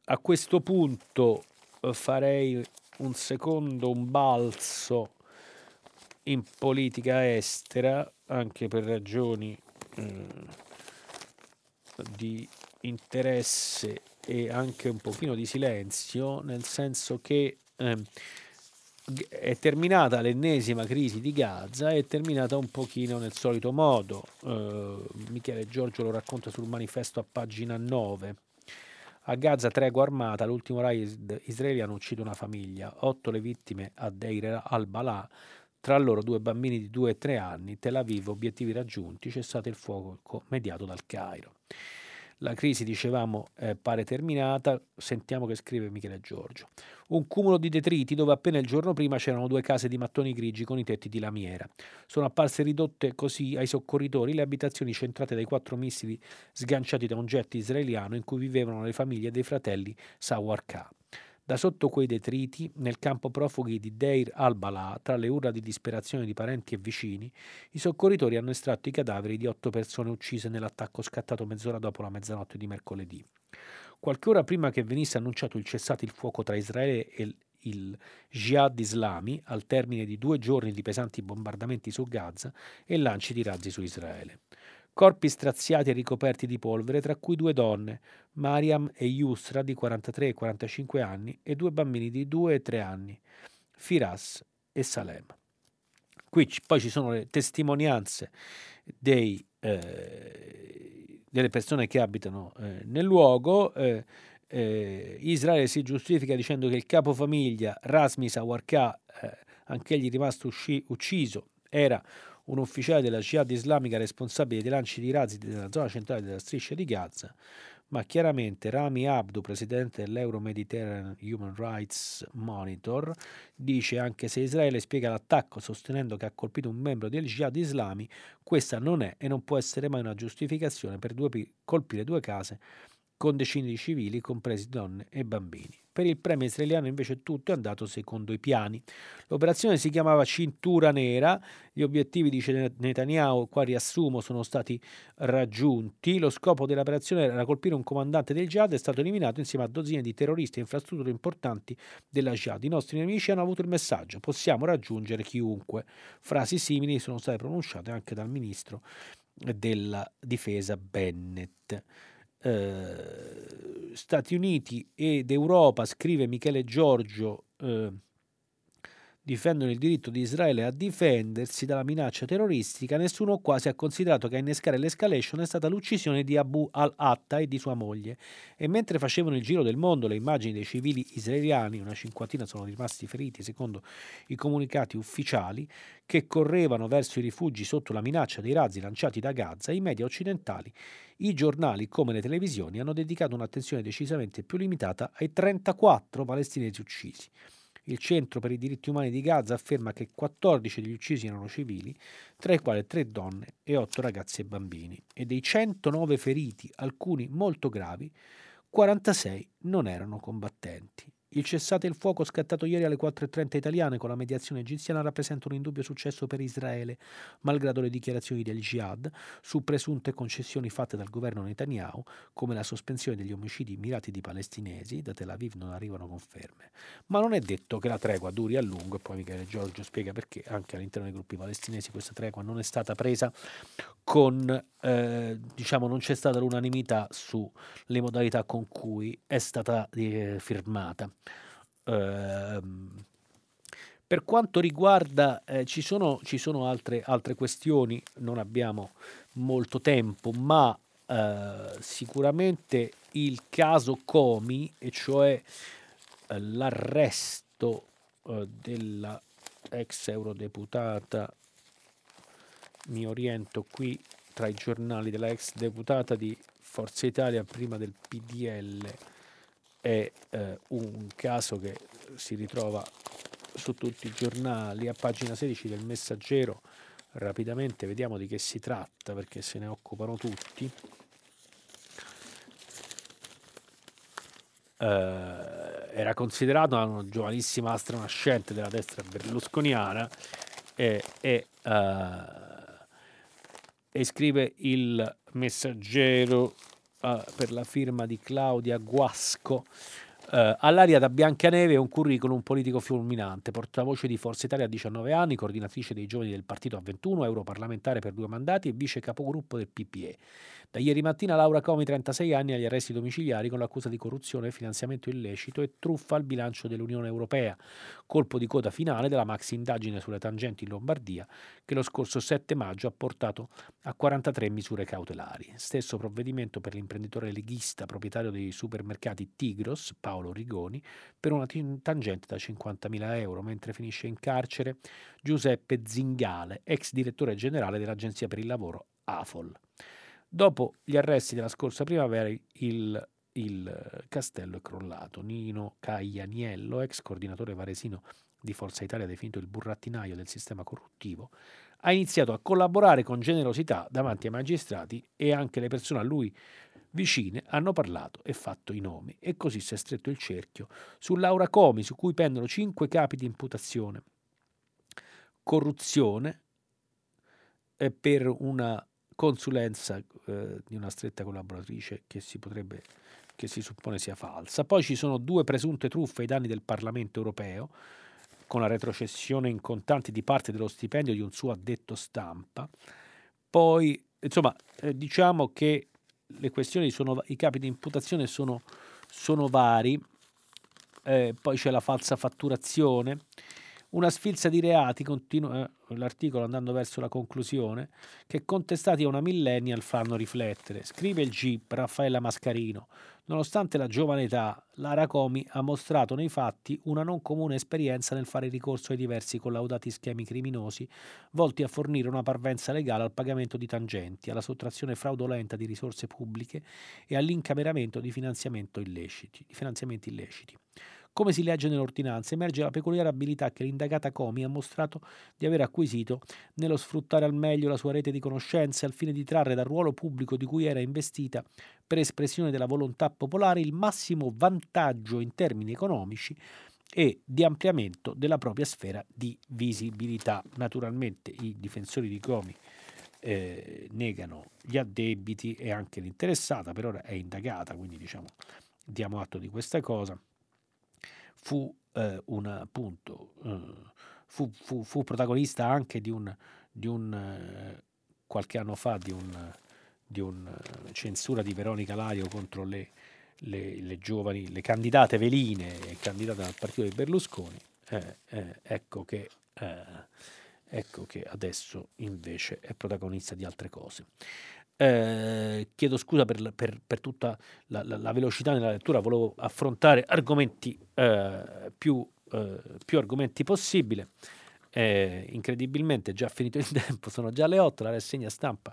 a questo punto farei un secondo, un balzo in politica estera, anche per ragioni eh, di interesse e anche un pochino di silenzio, nel senso che eh, è terminata l'ennesima crisi di Gaza, è terminata un pochino nel solito modo. Eh, Michele Giorgio lo racconta sul manifesto a pagina 9. A Gaza tregua armata, l'ultimo raid israeliano uccide una famiglia, otto le vittime a Deir al-Balà, tra loro due bambini di 2 e 3 anni, Tel Aviv, obiettivi raggiunti, cessate il fuoco mediato dal Cairo. La crisi, dicevamo, eh, pare terminata. Sentiamo che scrive Michele Giorgio. Un cumulo di detriti dove appena il giorno prima c'erano due case di mattoni grigi con i tetti di lamiera. Sono apparse ridotte così ai soccorritori le abitazioni centrate dai quattro missili sganciati da un jet israeliano in cui vivevano le famiglie dei fratelli Sawarkah. Da sotto quei detriti, nel campo profughi di Deir al-Balà, tra le urla di disperazione di parenti e vicini, i soccorritori hanno estratto i cadaveri di otto persone uccise nell'attacco scattato mezz'ora dopo la mezzanotte di mercoledì. Qualche ora prima che venisse annunciato il cessate il fuoco tra Israele e il Jihad Islami, al termine di due giorni di pesanti bombardamenti su Gaza e lanci di razzi su Israele corpi straziati e ricoperti di polvere, tra cui due donne, Mariam e Yusra di 43 e 45 anni e due bambini di 2 e 3 anni, Firas e Salem. Qui poi ci sono le testimonianze dei, eh, delle persone che abitano eh, nel luogo. Eh, eh Israele si giustifica dicendo che il capofamiglia Rasmi Sawarkah, eh, anch'egli rimasto usci- ucciso, era un ufficiale della Jihad islamica responsabile dei lanci di razzi nella zona centrale della striscia di Gaza, ma chiaramente Rami Abdu, presidente dell'Euro-Mediterranean Human Rights Monitor, dice anche se Israele spiega l'attacco sostenendo che ha colpito un membro del Jihad islami, questa non è e non può essere mai una giustificazione per due, colpire due case con decine di civili, compresi donne e bambini. Per il premio israeliano invece tutto è andato secondo i piani. L'operazione si chiamava Cintura Nera, gli obiettivi, dice Netanyahu, qua riassumo, sono stati raggiunti. Lo scopo dell'operazione era colpire un comandante del Jihad, è stato eliminato insieme a dozzine di terroristi e infrastrutture importanti della Jihad. I nostri nemici hanno avuto il messaggio, possiamo raggiungere chiunque. Frasi simili sono state pronunciate anche dal ministro della difesa Bennett. Eh, Stati Uniti ed Europa, scrive Michele Giorgio, eh, difendono il diritto di Israele a difendersi dalla minaccia terroristica, nessuno quasi ha considerato che a innescare l'escalation è stata l'uccisione di Abu al-Atta e di sua moglie. E mentre facevano il giro del mondo le immagini dei civili israeliani, una cinquantina sono rimasti feriti secondo i comunicati ufficiali, che correvano verso i rifugi sotto la minaccia dei razzi lanciati da Gaza, i media occidentali, i giornali come le televisioni hanno dedicato un'attenzione decisamente più limitata ai 34 palestinesi uccisi. Il Centro per i diritti umani di Gaza afferma che 14 degli uccisi erano civili, tra i quali 3 donne e 8 ragazzi e bambini, e dei 109 feriti, alcuni molto gravi, 46 non erano combattenti. Il cessate il fuoco scattato ieri alle 4.30 italiane con la mediazione egiziana rappresenta un indubbio successo per Israele, malgrado le dichiarazioni del Jihad su presunte concessioni fatte dal governo Netanyahu, come la sospensione degli omicidi mirati di palestinesi, da Tel Aviv non arrivano conferme. Ma non è detto che la tregua duri a lungo, e poi Michele Giorgio spiega perché anche all'interno dei gruppi palestinesi questa tregua non è stata presa con, eh, diciamo, non c'è stata l'unanimità sulle modalità con cui è stata eh, firmata. Ehm, per quanto riguarda, eh, ci sono, ci sono altre, altre, questioni, non abbiamo molto tempo, ma eh, sicuramente il caso Comi, e cioè eh, l'arresto eh, della ex eurodeputata, mi oriento qui tra i giornali della ex deputata di Forza Italia, prima del PDL, è eh, un caso che si ritrova su tutti i giornali, a pagina 16 del Messaggero, rapidamente vediamo di che si tratta perché se ne occupano tutti. Eh, era considerata una giovanissima astra nascente della destra berlusconiana e, e eh, e scrive il messaggero per la firma di Claudia Guasco. Uh, all'aria da Biancaneve un curriculum politico fulminante, portavoce di Forza Italia a 19 anni, coordinatrice dei giovani del partito a 21, europarlamentare per due mandati e vice capogruppo del PPE. Da ieri mattina Laura Comi, 36 anni, agli arresti domiciliari con l'accusa di corruzione, finanziamento illecito e truffa al bilancio dell'Unione Europea. Colpo di coda finale della maxi indagine sulle tangenti in Lombardia che lo scorso 7 maggio ha portato a 43 misure cautelari. Stesso provvedimento per l'imprenditore leghista proprietario dei supermercati Tigros, Paolo Rigoni, per una tangente da 50.000 euro, mentre finisce in carcere Giuseppe Zingale, ex direttore generale dell'Agenzia per il Lavoro AFOL. Dopo gli arresti della scorsa primavera, il, il castello è crollato. Nino Caglianiello, ex coordinatore varesino di Forza Italia, definito il burattinaio del sistema corruttivo, ha iniziato a collaborare con generosità davanti ai magistrati e anche le persone a lui vicine hanno parlato e fatto i nomi. E così si è stretto il cerchio su Laura Comi, su cui pendono cinque capi di imputazione. Corruzione eh, per una consulenza eh, di una stretta collaboratrice che si potrebbe che si suppone sia falsa. Poi ci sono due presunte truffe ai danni del Parlamento europeo, con la retrocessione in contanti di parte dello stipendio di un suo addetto stampa. Poi, insomma, eh, diciamo che le questioni sono, i capi di imputazione sono, sono vari, eh, poi c'è la falsa fatturazione, una sfilza di reati, continua eh, l'articolo andando verso la conclusione, che contestati a una millennial fanno riflettere. Scrive il GIP Raffaella Mascarino. Nonostante la giovane età, Lara Comi ha mostrato nei fatti una non comune esperienza nel fare ricorso ai diversi collaudati schemi criminosi volti a fornire una parvenza legale al pagamento di tangenti, alla sottrazione fraudolenta di risorse pubbliche e all'incameramento di, di finanziamenti illeciti. Come si legge nell'ordinanza, emerge la peculiare abilità che l'indagata Comi ha mostrato di aver acquisito nello sfruttare al meglio la sua rete di conoscenze al fine di trarre dal ruolo pubblico di cui era investita per espressione della volontà popolare il massimo vantaggio in termini economici e di ampliamento della propria sfera di visibilità. Naturalmente i difensori di Comi eh, negano gli addebiti e anche l'interessata per ora è indagata, quindi diciamo diamo atto di questa cosa fu eh, un appunto eh, fu, fu, fu, protagonista anche di un, di un eh, qualche anno fa di un, di un eh, censura di Veronica Lario contro le, le, le, giovani, le candidate veline candidate dal partito di Berlusconi. Eh, eh, ecco che ecco che adesso invece è protagonista di altre cose. Eh, chiedo scusa per, per, per tutta la, la, la, velocità nella lettura, volevo affrontare argomenti eh, più, eh, più, argomenti possibile. Eh, incredibilmente già finito il tempo, sono già le 8, la rassegna stampa,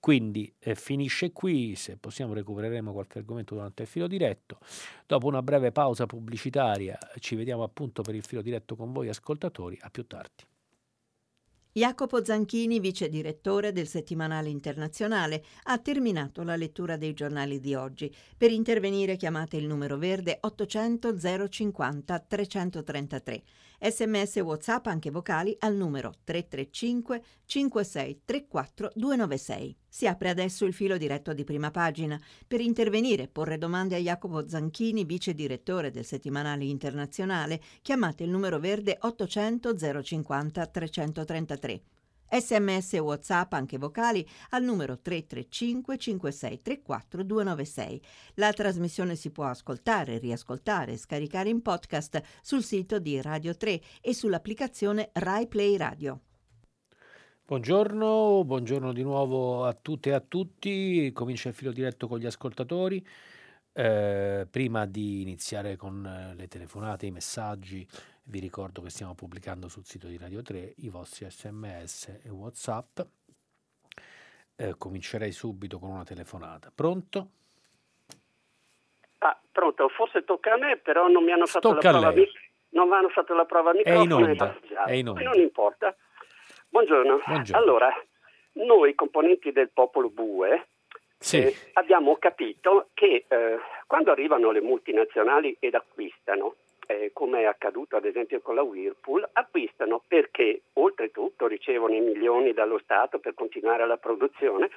quindi eh, finisce qui, se possiamo recupereremo qualche argomento durante il filo diretto. Dopo una breve pausa pubblicitaria ci vediamo appunto per il filo diretto con voi ascoltatori, a più tardi. Jacopo Zanchini, vice direttore del settimanale internazionale, ha terminato la lettura dei giornali di oggi. Per intervenire chiamate il numero verde 800 050 333. Sms WhatsApp anche vocali al numero 335 5634 296. Si apre adesso il filo diretto di prima pagina. Per intervenire e porre domande a Jacopo Zanchini, vice direttore del settimanale internazionale, chiamate il numero verde 800 050 333. Sms e WhatsApp anche vocali al numero 335 5634 296. La trasmissione si può ascoltare, riascoltare e scaricare in podcast sul sito di Radio 3 e sull'applicazione Rai Play Radio. Buongiorno, buongiorno di nuovo a tutte e a tutti. Comincia il filo diretto con gli ascoltatori. Eh, prima di iniziare con le telefonate, i messaggi Vi ricordo che stiamo pubblicando sul sito di Radio 3 i vostri sms e whatsapp. Eh, comincerei subito con una telefonata. Pronto? Ah, pronto, forse tocca a me, però non mi hanno fatto Tocca la prova. mic- non mi hanno fatto la prova È microfono. in onda, è in onda. Non importa. Buongiorno. Buongiorno. Allora, noi componenti del popolo Bue Sì, eh, abbiamo capito che eh, quando arrivano le multinazionali ed acquistano, eh, come è accaduto ad esempio con la Whirlpool, acquistano perché oltretutto ricevono i milioni dallo Stato per continuare la produzione,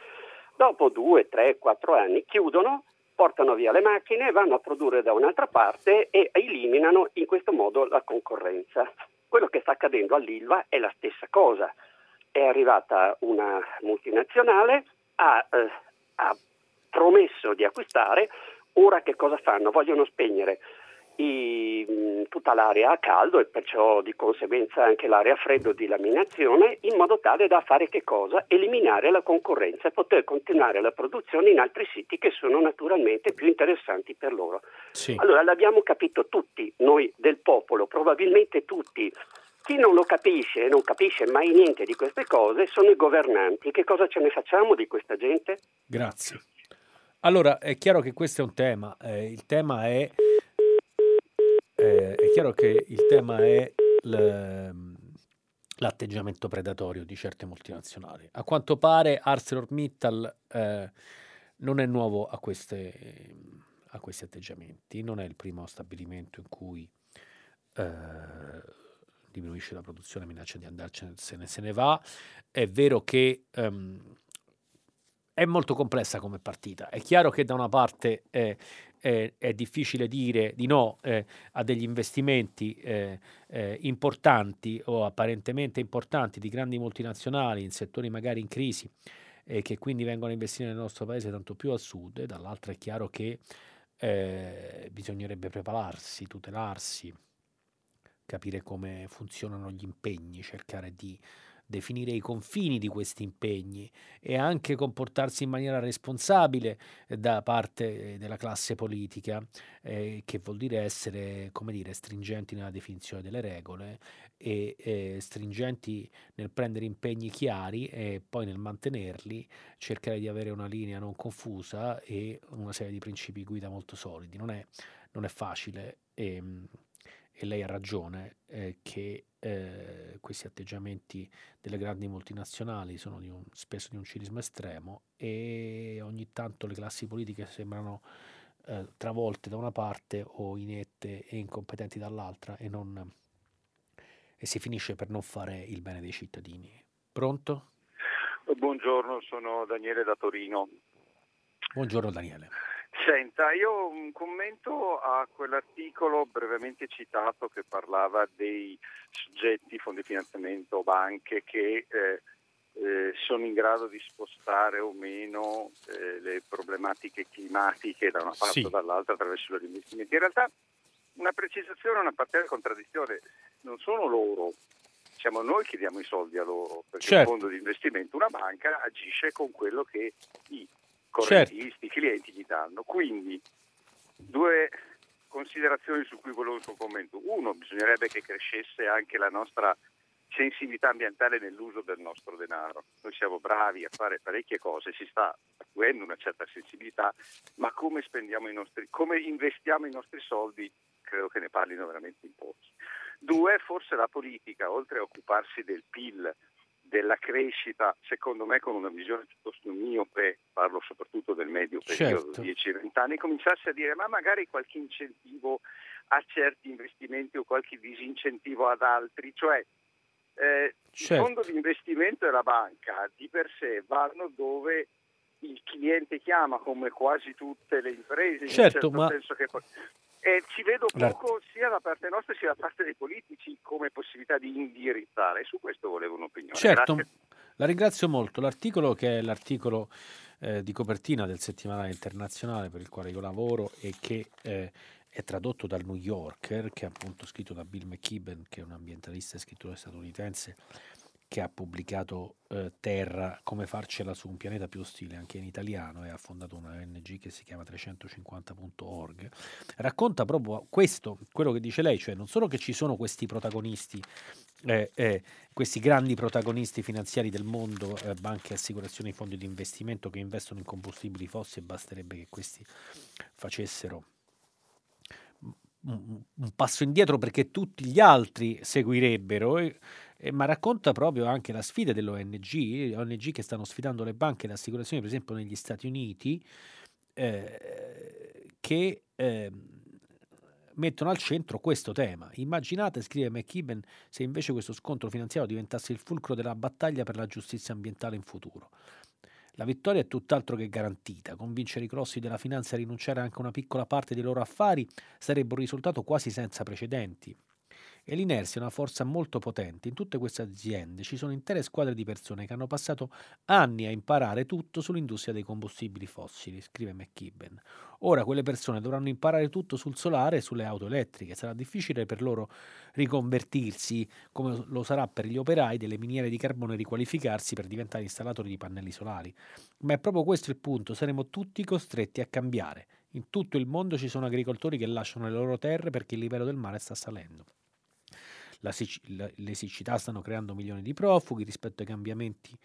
dopo due, tre, quattro anni chiudono, portano via le macchine, vanno a produrre da un'altra parte e eliminano in questo modo la concorrenza. Quello che sta accadendo all'Ilva è la stessa cosa. È arrivata una multinazionale, ha, eh, ha promesso di acquistare, ora che cosa fanno? Vogliono spegnere i- mh, tutta l'area a caldo e perciò di conseguenza anche l'area a freddo di laminazione in modo tale da fare che cosa? Eliminare la concorrenza e poter continuare la produzione in altri siti che sono naturalmente più interessanti per loro. sì. Allora l'abbiamo capito tutti, noi del popolo, probabilmente tutti. Chi non lo capisce e non capisce mai niente di queste cose sono i governanti. Che cosa ce ne facciamo di questa gente? Grazie. Allora, è chiaro che questo è un tema. eh, il tema è. Eh, è chiaro che il tema è l- l'atteggiamento predatorio di certe multinazionali. A quanto pare ArcelorMittal eh, non è nuovo a, queste- a questi atteggiamenti, non è il primo stabilimento in cui eh, diminuisce la produzione, minaccia di andarcene, se ne, se ne va. È vero che ehm, è molto complessa come partita. È chiaro che da una parte eh, è, è difficile dire di no eh, a degli investimenti eh, eh, importanti o apparentemente importanti di grandi multinazionali in settori magari in crisi e che quindi vengono a investire nel nostro paese tanto più al sud, e dall'altra è chiaro che eh, bisognerebbe prepararsi, tutelarsi, capire come funzionano gli impegni, cercare di definire i confini di questi impegni e anche comportarsi in maniera responsabile eh, da parte eh, della classe politica, eh, che vuol dire essere, come dire, stringenti nella definizione delle regole e eh, stringenti nel prendere impegni chiari e poi nel mantenerli, cercare di avere una linea non confusa e una serie di principi guida molto solidi. Non è, non è facile. E, e lei ha ragione eh, che eh, questi atteggiamenti delle grandi multinazionali sono di un, spesso di un cinismo estremo e ogni tanto le classi politiche sembrano eh, travolte da una parte o inette e incompetenti dall'altra e, non, e si finisce per non fare il bene dei cittadini. Pronto? Buongiorno, sono Daniele da Torino. Buongiorno Daniele. Senta, io un commento a quell'articolo brevemente citato che parlava dei soggetti, fondi di finanziamento, banche che eh, eh, sono in grado di spostare o meno eh, le problematiche climatiche da una parte Sì. o dall'altra attraverso gli investimenti. In realtà una precisazione, una parziale contraddizione, non sono loro, siamo noi che diamo i soldi a loro, perché Certo. il fondo di investimento, una banca agisce con quello che i Certo. correntisti, i clienti gli danno. Quindi due considerazioni su cui volevo un suo commento. Uno, bisognerebbe che crescesse anche la nostra sensibilità ambientale nell'uso del nostro denaro. Noi siamo bravi a fare parecchie cose, si sta acquisendo una certa sensibilità, ma come spendiamo i nostri, come investiamo i nostri soldi, credo che ne parlino veramente in pochi. Due, forse la politica, oltre a occuparsi del PIL, della crescita, secondo me con una visione piuttosto miope, parlo soprattutto del medio periodo, Certo. 10-20 anni, cominciasse a dire ma magari qualche incentivo a certi investimenti o qualche disincentivo ad altri, cioè eh, Certo. il fondo di investimento e la banca di per sé vanno dove il cliente chiama come quasi tutte le imprese, in Certo, un certo ma- senso che poi- e ci vedo poco sia da parte nostra sia da parte dei politici come possibilità di indirizzare. Su questo volevo un'opinione. Certo, Grazie. la ringrazio molto. L'articolo che è l'articolo eh, di copertina del settimanale internazionale per il quale io lavoro e che eh, è tradotto dal New Yorker, che è appunto scritto da Bill McKibben, che è un ambientalista e scrittore statunitense, che ha pubblicato eh, Terra, come farcela su un pianeta più ostile, anche in italiano, e ha fondato una ONG che si chiama 350.org, racconta proprio questo, quello che dice lei, cioè non solo che ci sono questi protagonisti, eh, eh, questi grandi protagonisti finanziari del mondo, eh, banche, assicurazioni, fondi di investimento che investono in combustibili fossili, basterebbe che questi facessero un, un passo indietro perché tutti gli altri seguirebbero. E, eh, ma racconta proprio anche la sfida dell'ONG, ONG che stanno sfidando le banche e le assicurazioni, per esempio negli Stati Uniti, eh, che eh, mettono al centro questo tema. Immaginate, scrive McKibben, se invece questo scontro finanziario diventasse il fulcro della battaglia per la giustizia ambientale in futuro. La vittoria è tutt'altro che garantita. Convincere i grossi della finanza a rinunciare anche a una piccola parte dei loro affari sarebbe un risultato quasi senza precedenti. E l'inerzia è una forza molto potente. In tutte queste aziende ci sono intere squadre di persone che hanno passato anni a imparare tutto sull'industria dei combustibili fossili, scrive McKibben. Ora quelle persone dovranno imparare tutto sul solare e sulle auto elettriche. Sarà difficile per loro riconvertirsi, come lo sarà per gli operai delle miniere di carbone riqualificarsi per diventare installatori di pannelli solari. Ma è proprio questo il punto, saremo tutti costretti a cambiare. In tutto il mondo ci sono agricoltori che lasciano le loro terre perché il livello del mare sta salendo. La, la, le siccità stanno creando milioni di profughi rispetto ai cambiamenti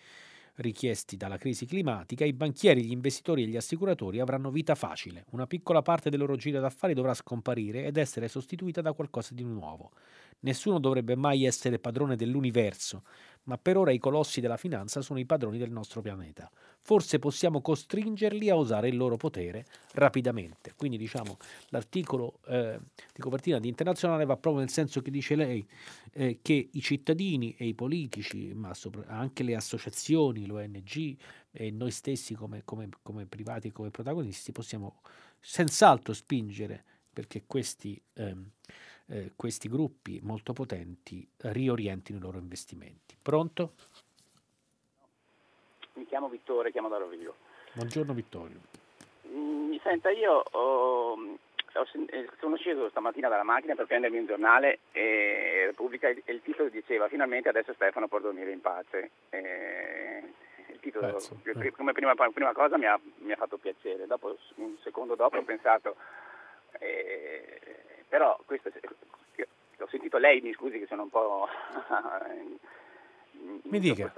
richiesti dalla crisi climatica, i banchieri, gli investitori e gli assicuratori avranno vita facile. Una piccola parte del loro giro d'affari dovrà scomparire ed essere sostituita da qualcosa di nuovo. Nessuno dovrebbe mai essere padrone dell'universo, ma per ora i colossi della finanza sono i padroni del nostro pianeta. Forse possiamo costringerli a usare il loro potere rapidamente. Quindi diciamo l'articolo eh, di copertina di internazionale va proprio nel senso che dice lei eh, che i cittadini e i politici, ma sopra, anche le associazioni, l'ONG e noi stessi come, come, come privati e come protagonisti possiamo senz'altro spingere perché questi... Ehm, eh, questi gruppi molto potenti riorientino i loro investimenti. Pronto? Mi chiamo Vittorio, chiamo da Rovigo. Buongiorno Vittorio. Mm, mi senta, io ho, eh, sono sceso stamattina dalla macchina per prendermi un giornale e Repubblica e il titolo diceva finalmente adesso Stefano può dormire in pace. E il titolo eh. come prima, prima cosa mi ha, mi ha, fatto piacere, dopo, un secondo dopo ho pensato eh, però questo, ho sentito lei, mi scusi che sono un po'... mi dica.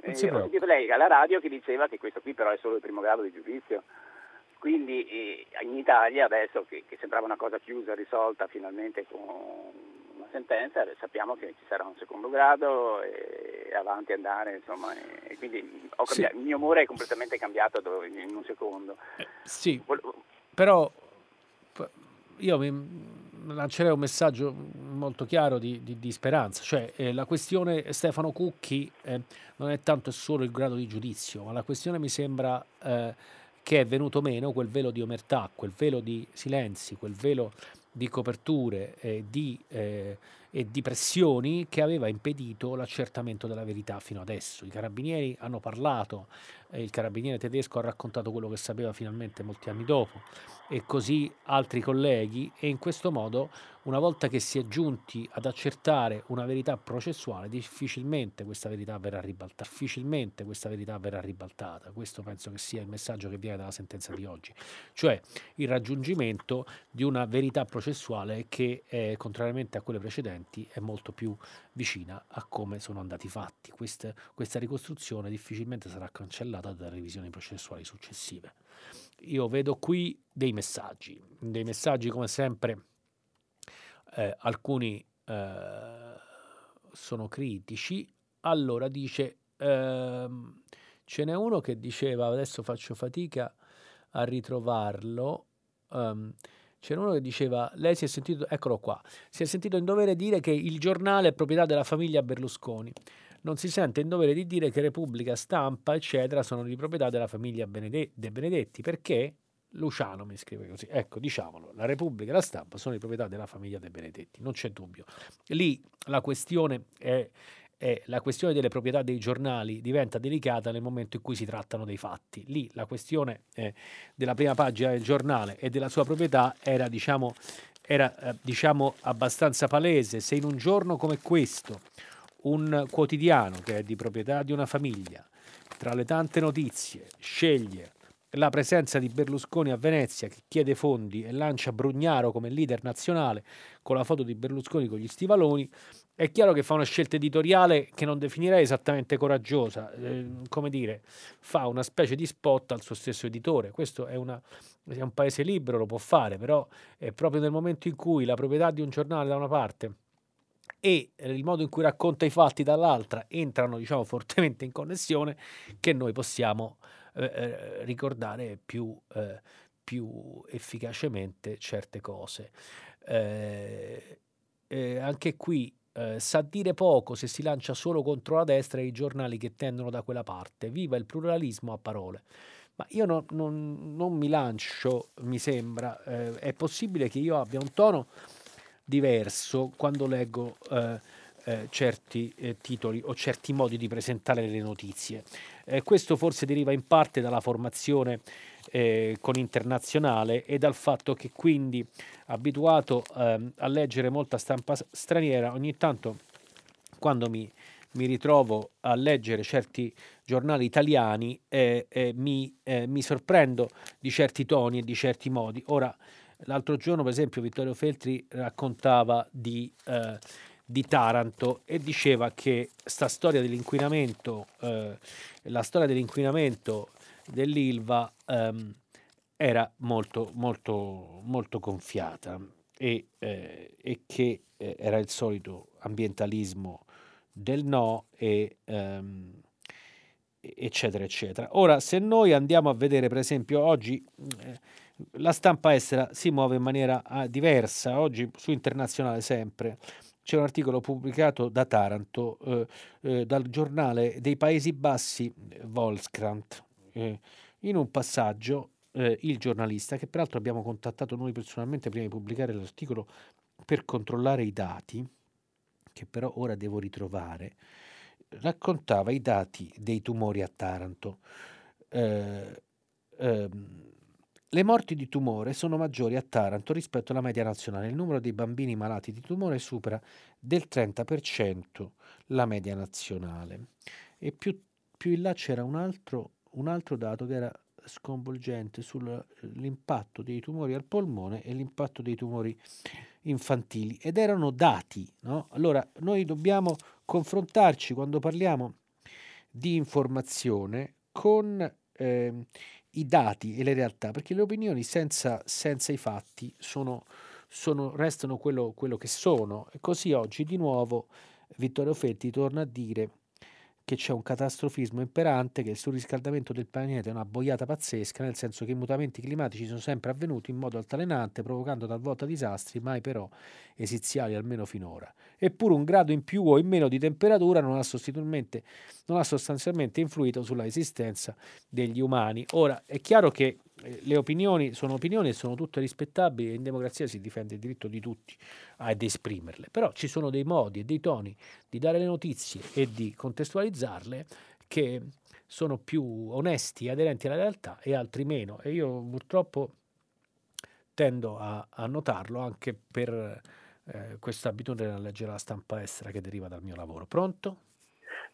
Eh, ho sentito lei alla radio che diceva che questo qui però è solo il primo grado di giudizio. Quindi eh, in Italia adesso che, che, sembrava una cosa chiusa, risolta finalmente con una sentenza, sappiamo che ci sarà un secondo grado e avanti andare, insomma, e quindi sì. il mio umore è completamente cambiato in un secondo. Eh, sì, però io mi lancerei un messaggio molto chiaro di, di, di speranza, cioè eh, la questione Stefano Cucchi eh, non è tanto solo il grado di giudizio, ma la questione mi sembra eh, che è venuto meno quel velo di omertà, quel velo di silenzi, quel velo di coperture e di, eh, e di pressioni che aveva impedito l'accertamento della verità fino adesso. I carabinieri hanno parlato, eh, il carabiniere tedesco ha raccontato quello che sapeva finalmente molti anni dopo e così altri colleghi e in questo modo una volta che si è giunti ad accertare una verità processuale difficilmente questa verità verrà ribaltata difficilmente questa verità verrà ribaltata questo penso che sia il messaggio che viene dalla sentenza di oggi cioè il raggiungimento di una verità processuale che eh, contrariamente a quelle precedenti è molto più vicina a come sono andati fatti questa, questa ricostruzione difficilmente sarà cancellata da revisioni processuali successive io vedo qui dei messaggi, dei messaggi come sempre, eh, alcuni eh, sono critici. Allora dice, ehm, ce n'è uno che diceva, adesso faccio fatica a ritrovarlo, um, c'era uno che diceva, lei si è sentito, eccolo qua, si è sentito in dovere dire che il giornale è proprietà della famiglia Berlusconi non si sente in dovere di dire che Repubblica, Stampa, eccetera, sono di proprietà della famiglia De Benedetti, perché Luciano mi scrive così. Ecco, diciamolo, la Repubblica e la Stampa sono di proprietà della famiglia De Benedetti, non c'è dubbio. Lì la questione è, è la questione delle proprietà dei giornali diventa delicata nel momento in cui si trattano dei fatti. Lì la questione eh, della prima pagina del giornale e della sua proprietà era, diciamo, era, eh, diciamo abbastanza palese. Se in un giorno come questo un quotidiano che è di proprietà di una famiglia, tra le tante notizie, sceglie la presenza di Berlusconi a Venezia che chiede fondi e lancia Brugnaro come leader nazionale con la foto di Berlusconi con gli stivaloni, è chiaro che fa una scelta editoriale che non definirei esattamente coraggiosa, eh, come dire, fa una specie di spot al suo stesso editore. Questo è, una, è un paese libero, lo può fare, però è proprio nel momento in cui la proprietà di un giornale da una parte e il modo in cui racconta i fatti dall'altra entrano, diciamo, fortemente in connessione che noi possiamo eh, eh ricordare più, eh, più, efficacemente certe cose. Eh, anche qui sa dire poco se si lancia solo contro la destra e i giornali che tendono da quella parte. Viva il pluralismo a parole. Ma io no, non, non, mi lancio, mi sembra. È possibile che io abbia un tono diverso quando leggo eh, certi eh, titoli o certi modi di presentare le notizie. Eh, questo forse deriva in parte dalla formazione eh, con internazionale e dal fatto che quindi abituato ehm, a leggere molta stampa straniera, ogni tanto quando mi, mi ritrovo a leggere certi giornali italiani eh, eh, mi, eh, mi, sorprendo di certi toni e di certi modi. Ora, l'altro giorno, per esempio, Vittorio Feltri raccontava di, eh, di Taranto e diceva che sta storia dell'inquinamento, eh, la storia dell'inquinamento dell'Ilva ehm, era molto, molto, molto gonfiata e, eh, e che eh, era il solito ambientalismo del no e ehm, eccetera eccetera. Ora se noi andiamo a vedere per esempio oggi eh, la stampa estera si muove in maniera ah, diversa, oggi su internazionale sempre c'è un articolo pubblicato da Taranto eh, eh, dal giornale dei Paesi Bassi Volkskrant eh, in un passaggio eh, il giornalista, che peraltro abbiamo contattato noi personalmente prima di pubblicare l'articolo per controllare i dati, che però ora devo ritrovare, raccontava i dati dei tumori a Taranto. Eh, ehm, le morti di tumore sono maggiori a Taranto rispetto alla media nazionale. Il numero dei bambini malati di tumore supera del 30% la media nazionale. E più, più in là c'era un altro, un altro dato che era sconvolgente sull'impatto dei tumori al polmone e l'impatto dei tumori infantili ed erano dati. No? Allora noi dobbiamo confrontarci quando parliamo di informazione con eh, i dati e le realtà, perché le opinioni senza, senza i fatti sono, sono, restano quello, quello che sono. E così oggi di nuovo Vittorio Fetti torna a dire che c'è un catastrofismo imperante, che il surriscaldamento del pianeta è una boiata pazzesca, nel senso che i mutamenti climatici sono sempre avvenuti in modo altalenante, provocando talvolta disastri, mai però esiziali almeno finora. Eppure un grado in più o in meno di temperatura non ha, non ha sostanzialmente influito sulla esistenza degli umani. Ora, è chiaro che le opinioni sono opinioni e sono tutte rispettabili e in democrazia si difende il diritto di tutti ad esprimerle, però ci sono dei modi e dei toni di dare le notizie e di contestualizzarle che sono più onesti e aderenti alla realtà e altri meno e io purtroppo tendo a, a notarlo anche per eh, questa abitudine a leggere la stampa estera che deriva dal mio lavoro. Pronto?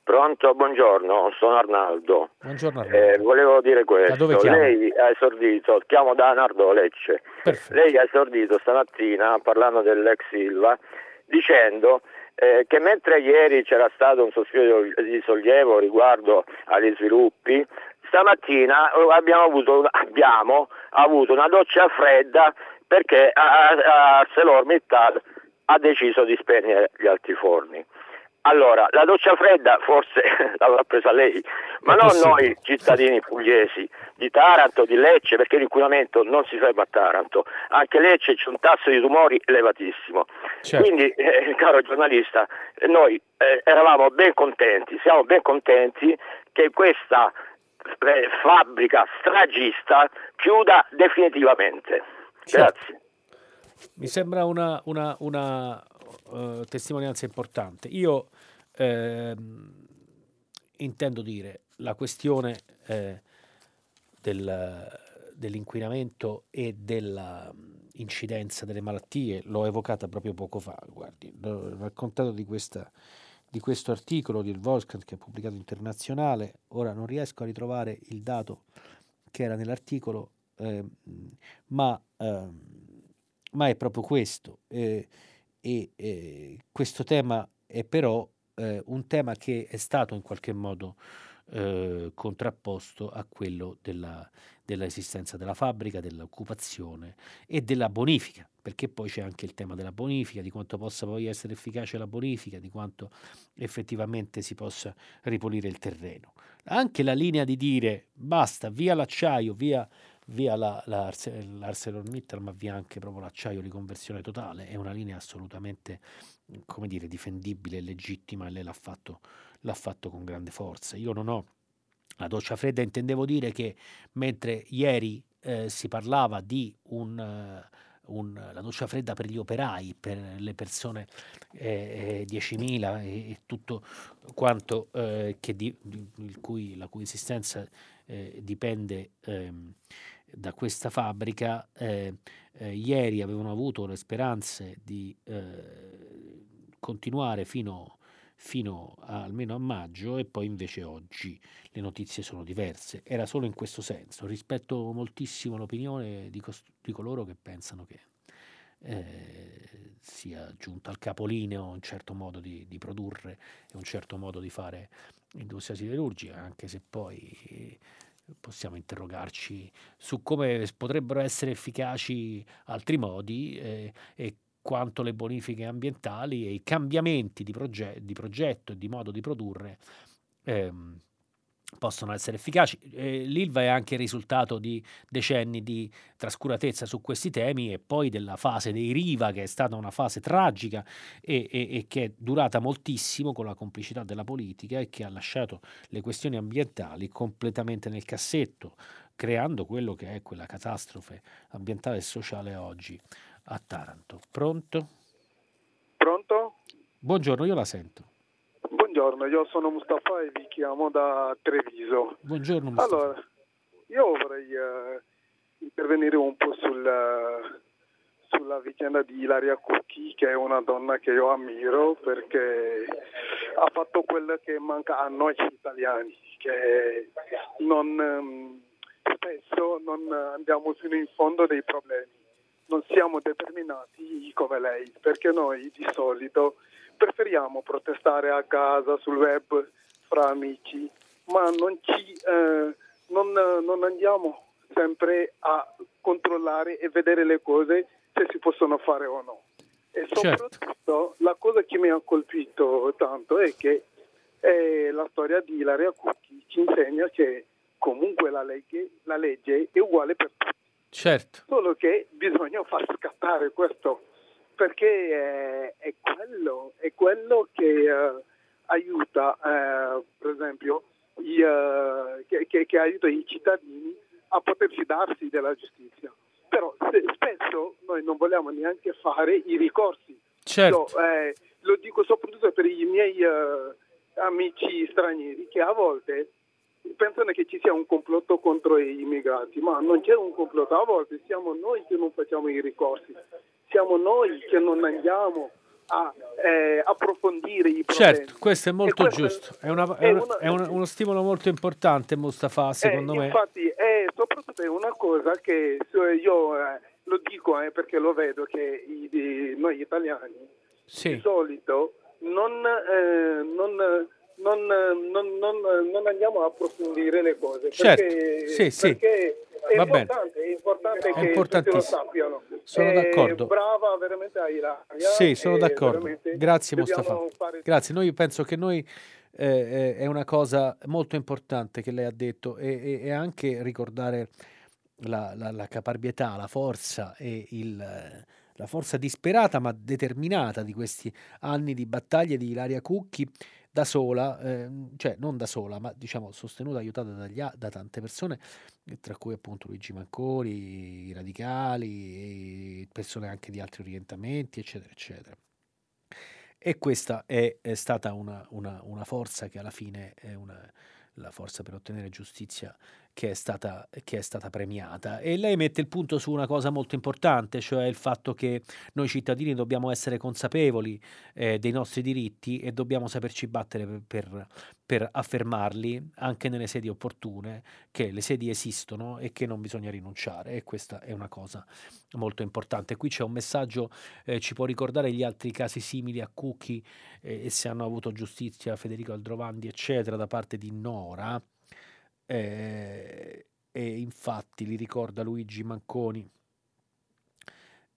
Pronto, buongiorno, sono Arnaldo. Buongiorno Arnaldo. Eh, volevo dire questo, lei ha esordito, chiamo da Nardo Lecce, Perfetto. lei ha esordito stamattina parlando dell'ex Silva dicendo eh, che mentre ieri c'era stato un sospiro di sollievo riguardo agli sviluppi, stamattina abbiamo avuto, abbiamo avuto una doccia fredda perché ArcelorMittal ha deciso di spegnere gli altiforni. Allora, la doccia fredda forse l'avrà presa lei, ma non noi cittadini pugliesi di Taranto, di Lecce, perché l'inquinamento non si ferma a Taranto, anche Lecce c'è un tasso di tumori elevatissimo. Certo. Quindi, eh, caro giornalista, noi eh, eravamo ben contenti, siamo ben contenti che questa eh, fabbrica stragista chiuda definitivamente. Certo. Grazie. Mi sembra una, una, una uh, testimonianza importante. Io eh, intendo dire la questione eh, del, dell'inquinamento e dell'incidenza delle malattie l'ho evocata proprio poco fa. Guardi, ho raccontato di questa, di questo articolo di Volkskrant che è pubblicato internazionale, ora non riesco a ritrovare il dato che era nell'articolo, eh, ma, eh, ma, è proprio questo. Eh, e questo tema è però eh, un tema che è stato in qualche modo eh, contrapposto a quello della, dell'esistenza della fabbrica, dell'occupazione e della bonifica, perché poi c'è anche il tema della bonifica, di quanto possa poi essere efficace la bonifica, di quanto effettivamente si possa ripulire il terreno. Anche la linea di dire basta, via l'acciaio, via via la, la l'ArcelorMittal, ma via anche proprio l'acciaio di conversione totale, è una linea assolutamente, come dire, difendibile e legittima e lei l'ha fatto, l'ha fatto con grande forza. Io non ho la doccia fredda, intendevo dire che mentre ieri eh, si parlava di un... Uh, un, la doccia fredda per gli operai, per le persone eh, 10.000 eh, e, e, tutto quanto eh, di, di, cui, la cui esistenza eh, dipende ehm, da questa fabbrica, eh, eh, ieri avevano avuto le speranze di eh, continuare fino, fino a, almeno a maggio e poi invece oggi le notizie sono diverse. Era solo in questo senso. Rispetto moltissimo l'opinione di, cost- di coloro che pensano che eh, sia giunta al capolineo un certo modo di, di, produrre e un certo modo di fare industria siderurgica, anche se poi possiamo interrogarci su come potrebbero essere efficaci altri modi eh, e quanto le bonifiche ambientali e i cambiamenti di, proge- di progetto e di modo di produrre ehm, possono essere efficaci. Eh, L'ILVA è anche il risultato di decenni di trascuratezza su questi temi e poi della fase dei Riva, che è stata una fase tragica e, e, e, che è durata moltissimo con la complicità della politica e che ha lasciato le questioni ambientali completamente nel cassetto, creando quello che è quella catastrofe ambientale e sociale oggi a Taranto. Pronto? Pronto? Buongiorno, io la sento. Buongiorno, io sono Mustafa e vi chiamo da Treviso. Buongiorno Mustafa. Allora, io vorrei uh, intervenire un po' sul, sulla vicenda di Ilaria Cucchi, che è una donna che io ammiro perché ha fatto quello che manca a noi italiani, che non, um, spesso non andiamo fino in fondo dei problemi, non siamo determinati come lei, perché noi di solito preferiamo protestare a casa, sul web, fra amici, ma non, ci, eh, non, non andiamo sempre a controllare e vedere le cose se si possono fare o no. E certo. soprattutto certo. la cosa che mi ha colpito tanto è che eh, la storia di Ilaria Cucchi ci insegna che comunque la legge, la legge è uguale per tutti. Certo. Solo che bisogna far scattare questo perché è, è, quello, è quello, che uh, aiuta, uh, per esempio, i, uh, che, che, che, aiuta i cittadini a poter fidarsi della giustizia. Però se, spesso noi non vogliamo neanche fare i ricorsi. Certo. Io, eh, lo dico soprattutto per i miei amici stranieri che a volte pensano che ci sia un complotto contro gli immigrati, ma non c'è un complotto, a volte siamo noi che non facciamo i ricorsi siamo noi che non andiamo a eh, approfondire i problemi. Certo, questo è molto questo giusto, è, una, è, una, è una, uno stimolo molto importante Mustafa, eh, secondo eh, me. Infatti, è soprattutto è una cosa che io eh, lo dico eh, perché lo vedo che i, di, noi italiani sì. di solito non, eh, non non, non, non, non, andiamo a approfondire le cose. Certo, perché, sì, sì. Perché è, Va importante, è importante è che lo sappiano. Sono è d'accordo. Brava veramente a Ilaria. Sì, sono d'accordo. Grazie Mustafa. Fare... Grazie, noi penso che noi eh, è una cosa molto importante che lei ha detto e, e, e anche ricordare la, la, la, caparbietà, la forza e il, la forza disperata ma determinata di questi anni di battaglie di Ilaria Cucchi da sola, eh, cioè non da sola, ma diciamo sostenuta, aiutata dagli, da tante persone, tra cui appunto Luigi Manconi, i radicali, persone anche di altri orientamenti, eccetera, eccetera. E questa è, è stata una, una, una, forza che alla fine è una, la forza per ottenere giustizia che è, stata, che è stata premiata. E lei mette il punto su una cosa molto importante, cioè il fatto che noi cittadini dobbiamo essere consapevoli eh, dei nostri diritti e dobbiamo saperci battere per, per, affermarli anche nelle sedi opportune, che le sedi esistono e che non bisogna rinunciare e questa è una cosa molto importante. Qui c'è un messaggio, eh, ci può ricordare gli altri casi simili a Cucchi eh, e se hanno avuto giustizia Federico Aldrovandi eccetera da parte di Nora eh, e infatti li ricorda Luigi Manconi.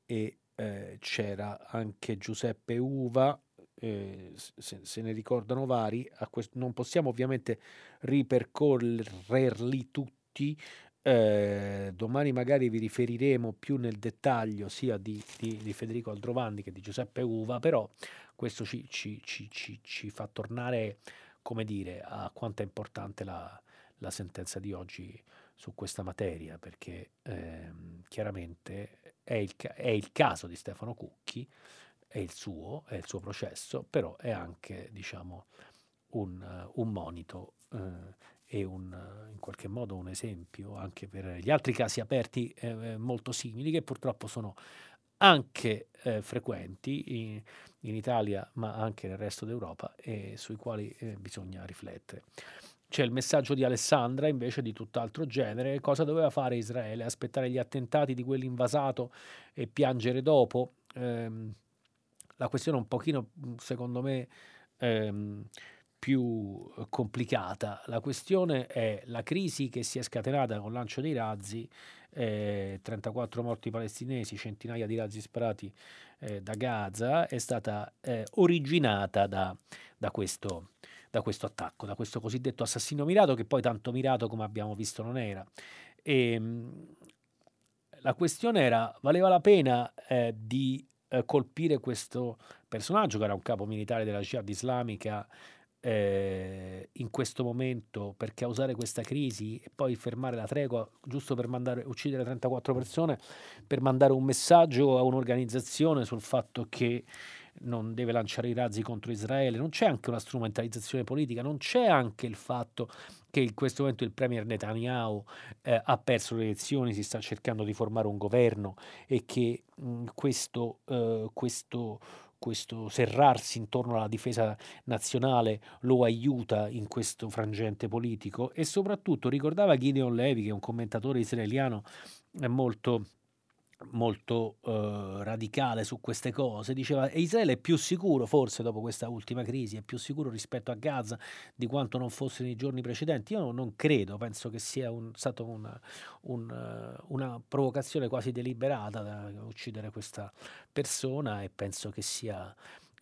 E eh, c'era anche Giuseppe Uva eh, se, se, ne ricordano vari, quest- non possiamo ovviamente ripercorrerli tutti, eh, domani magari vi riferiremo più nel dettaglio sia di, di, di Federico Aldrovandi che di Giuseppe Uva, però questo ci, ci, ci, ci, fa tornare, come dire, a quanto è importante la, la sentenza di oggi su questa materia, perché ehm, chiaramente è il, è il, caso di Stefano Cucchi, è il suo, è il suo processo, però è anche, diciamo, un, un monito eh, e un, in qualche modo un esempio anche per gli altri casi aperti eh, molto simili che purtroppo sono anche eh, frequenti in, in, Italia ma anche nel resto d'Europa e sui quali eh, bisogna riflettere. C'è il messaggio di Alessandra invece di tutt'altro genere. Cosa doveva fare Israele? Aspettare gli attentati di quell'invasato e piangere dopo? Ehm, la questione è un pochino, secondo me, ehm, più complicata. La questione è la crisi che si è scatenata con il lancio dei razzi, eh, 34 morti palestinesi, centinaia di razzi sparati eh, da Gaza, è stata eh, originata da, da questo da questo attacco, da questo cosiddetto assassino mirato, che poi tanto mirato come abbiamo visto non era. E, ehm, la questione era, valeva la pena eh, di eh, colpire questo personaggio, che era un capo militare della Jihad islamica, eh, in questo momento per causare questa crisi e poi fermare la tregua giusto per mandare, uccidere 34 persone, per mandare un messaggio a un'organizzazione sul fatto che non deve lanciare i razzi contro Israele, non c'è anche una strumentalizzazione politica, non c'è anche il fatto che in questo momento il premier Netanyahu eh, ha perso le elezioni, si sta cercando di formare un governo e che mh, questo, eh, questo, questo serrarsi intorno alla difesa nazionale lo aiuta in questo frangente politico. E soprattutto ricordava Gideon Levy che è un commentatore israeliano molto molto eh, radicale su queste cose, diceva Israele è più sicuro forse dopo questa ultima crisi, è più sicuro rispetto a Gaza di quanto non fosse nei giorni precedenti. Io non credo, penso che sia un, stata una, un, una provocazione quasi deliberata da uccidere questa persona e penso che sia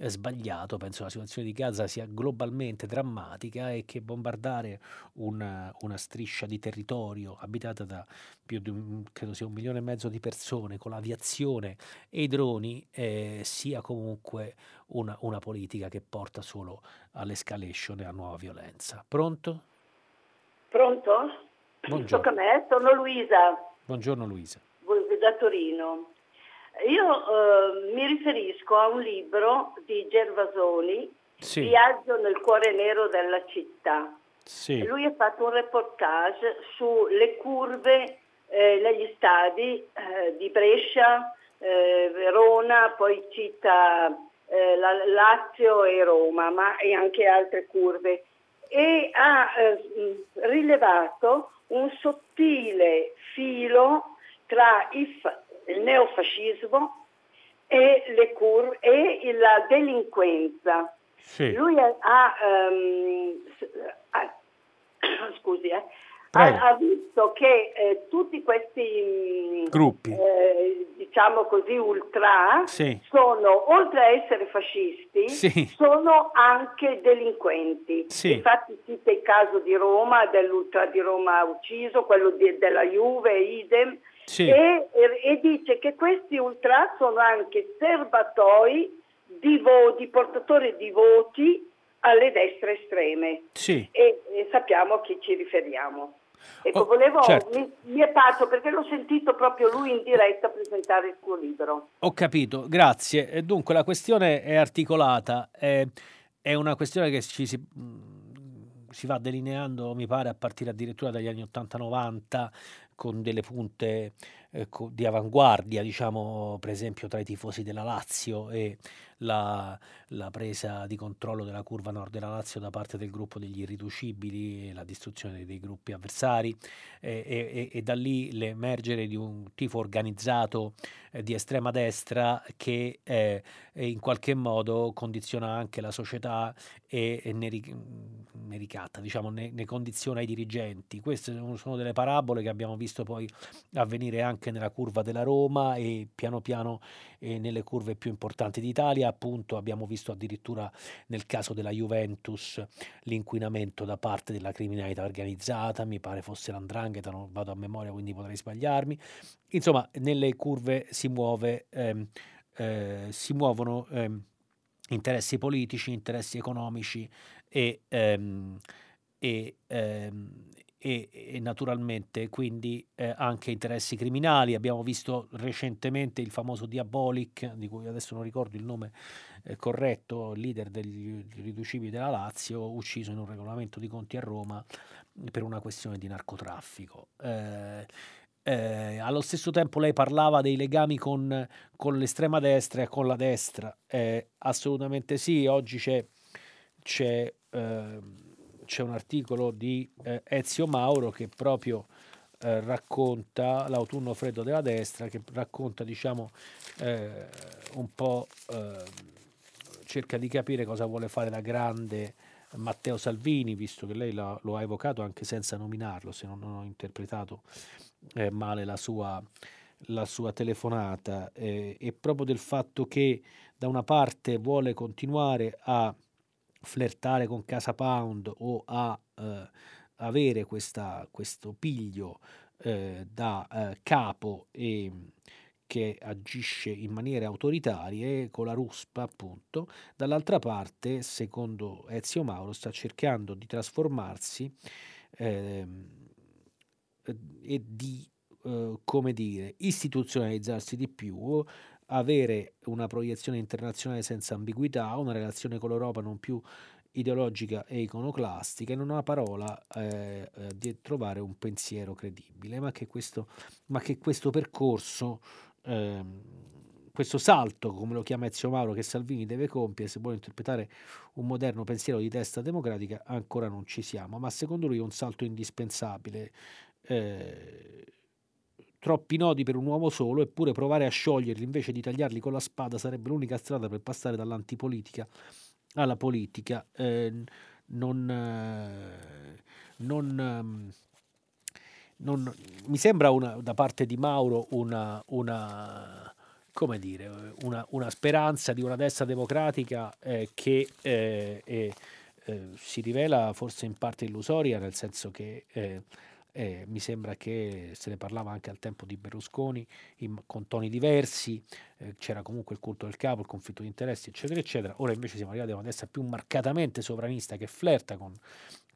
sbagliato, penso che la situazione di Gaza sia globalmente drammatica e che bombardare una, una striscia di territorio abitata da più di un, credo sia un milione e mezzo di persone con l'aviazione e i droni eh, sia comunque una, una politica che porta solo all'escalation e a nuova violenza. Pronto? Pronto? Buongiorno. Tocca a me, sono Luisa. Buongiorno Luisa. Da Torino. Io eh, mi riferisco a un libro di Gervasoni, sì. Viaggio nel cuore nero della città. Sì. Lui ha fatto un reportage sulle curve eh, negli stadi eh, di Brescia, eh, Verona, poi cita eh, la, Lazio e Roma, ma e anche altre curve. E ha eh, rilevato un sottile filo tra i, il neofascismo e, le cur- e la delinquenza. Sì. Lui ha, ha, um, ha scusi, eh, ha, visto che eh, tutti questi gruppi, eh, diciamo così, ultra, sì. sono, oltre a essere fascisti, sì. sono anche delinquenti. Sì. Infatti cita il caso di Roma, dell'ultra di Roma ucciso, quello di, della Juve, idem, sì. e, e, dice che questi ultra sono anche serbatoi di, vo- di portatori di voti alle destre estreme sì. e, e, sappiamo a chi ci riferiamo. Ecco, oh, volevo, certo. mi, mi, è parso perché l'ho sentito proprio lui in diretta presentare il suo libro. Ho capito, grazie. Dunque la questione è articolata, è, è una questione che ci si si va delineando, mi pare, a partire addirittura dagli anni 80-90 con delle punte eh, di avanguardia, diciamo, per esempio tra i tifosi della Lazio e la, la, presa di controllo della curva nord della Lazio da parte del gruppo degli irriducibili, la distruzione dei gruppi avversari e, e, e da lì l'emergere di un tifo organizzato eh, di estrema destra che eh, in qualche modo condiziona anche la società e, e ne, ne, ricatta, diciamo, ne, ne condiziona i dirigenti. Queste sono delle parabole che abbiamo visto poi avvenire anche nella curva della Roma e piano piano eh, nelle curve più importanti d'Italia. Appunto abbiamo visto addirittura nel caso della Juventus l'inquinamento da parte della criminalità organizzata, mi pare fosse l'andrangheta, non vado a memoria quindi potrei sbagliarmi. Insomma, nelle curve si, muove, ehm, eh, si muovono ehm, interessi politici, interessi economici e, ehm, e, ehm, e, e naturalmente quindi eh, anche interessi criminali. Abbiamo visto recentemente il famoso Diabolic, di cui adesso non ricordo il nome eh, corretto, leader degli riducibili della Lazio, ucciso in un regolamento di conti a Roma per una questione di narcotraffico. Eh, eh, allo stesso tempo lei parlava dei legami con, con l'estrema destra e con la destra. Eh, assolutamente sì, oggi c'è, c'è ehm, c'è un articolo di eh, Ezio Mauro che proprio eh, racconta l'autunno freddo della destra, che racconta diciamo eh, un po', eh, cerca di capire cosa vuole fare da grande Matteo Salvini, visto che lei lo, lo ha evocato anche senza nominarlo, se non ho interpretato eh, male la sua, la sua telefonata, eh, e proprio del fatto che da una parte vuole continuare a flirtare con Casa Pound o a eh, avere questa, questo piglio eh, da eh, capo e che agisce in maniere autoritarie con la ruspa appunto dall'altra parte secondo Ezio Mauro sta cercando di trasformarsi ehm, e di eh, come dire istituzionalizzarsi di più avere una proiezione internazionale senza ambiguità, una relazione con l'Europa non più ideologica e iconoclastica, in una parola eh, eh, trovare un pensiero credibile, ma che questo, ma che questo percorso, eh, questo salto, come lo chiama Ezio Mauro, che Salvini deve compiere se vuole interpretare un moderno pensiero di testa democratica, ancora non ci siamo, ma secondo lui è un salto indispensabile. Eh, troppi nodi per un uomo solo, eppure provare a scioglierli invece di tagliarli con la spada sarebbe l'unica strada per passare dall'antipolitica alla politica. Eh, non, eh, non, ehm, non, mi sembra una, da parte di Mauro una, una come dire, una, una, speranza di una destra democratica eh, che eh, eh, si rivela forse in parte illusoria, nel senso che eh, mi sembra che se ne parlava anche al tempo di Berlusconi in, con toni diversi, eh, c'era comunque il culto del capo, il conflitto di interessi, eccetera, eccetera. Ora invece siamo arrivati a una destra più marcatamente sovranista che flirta con,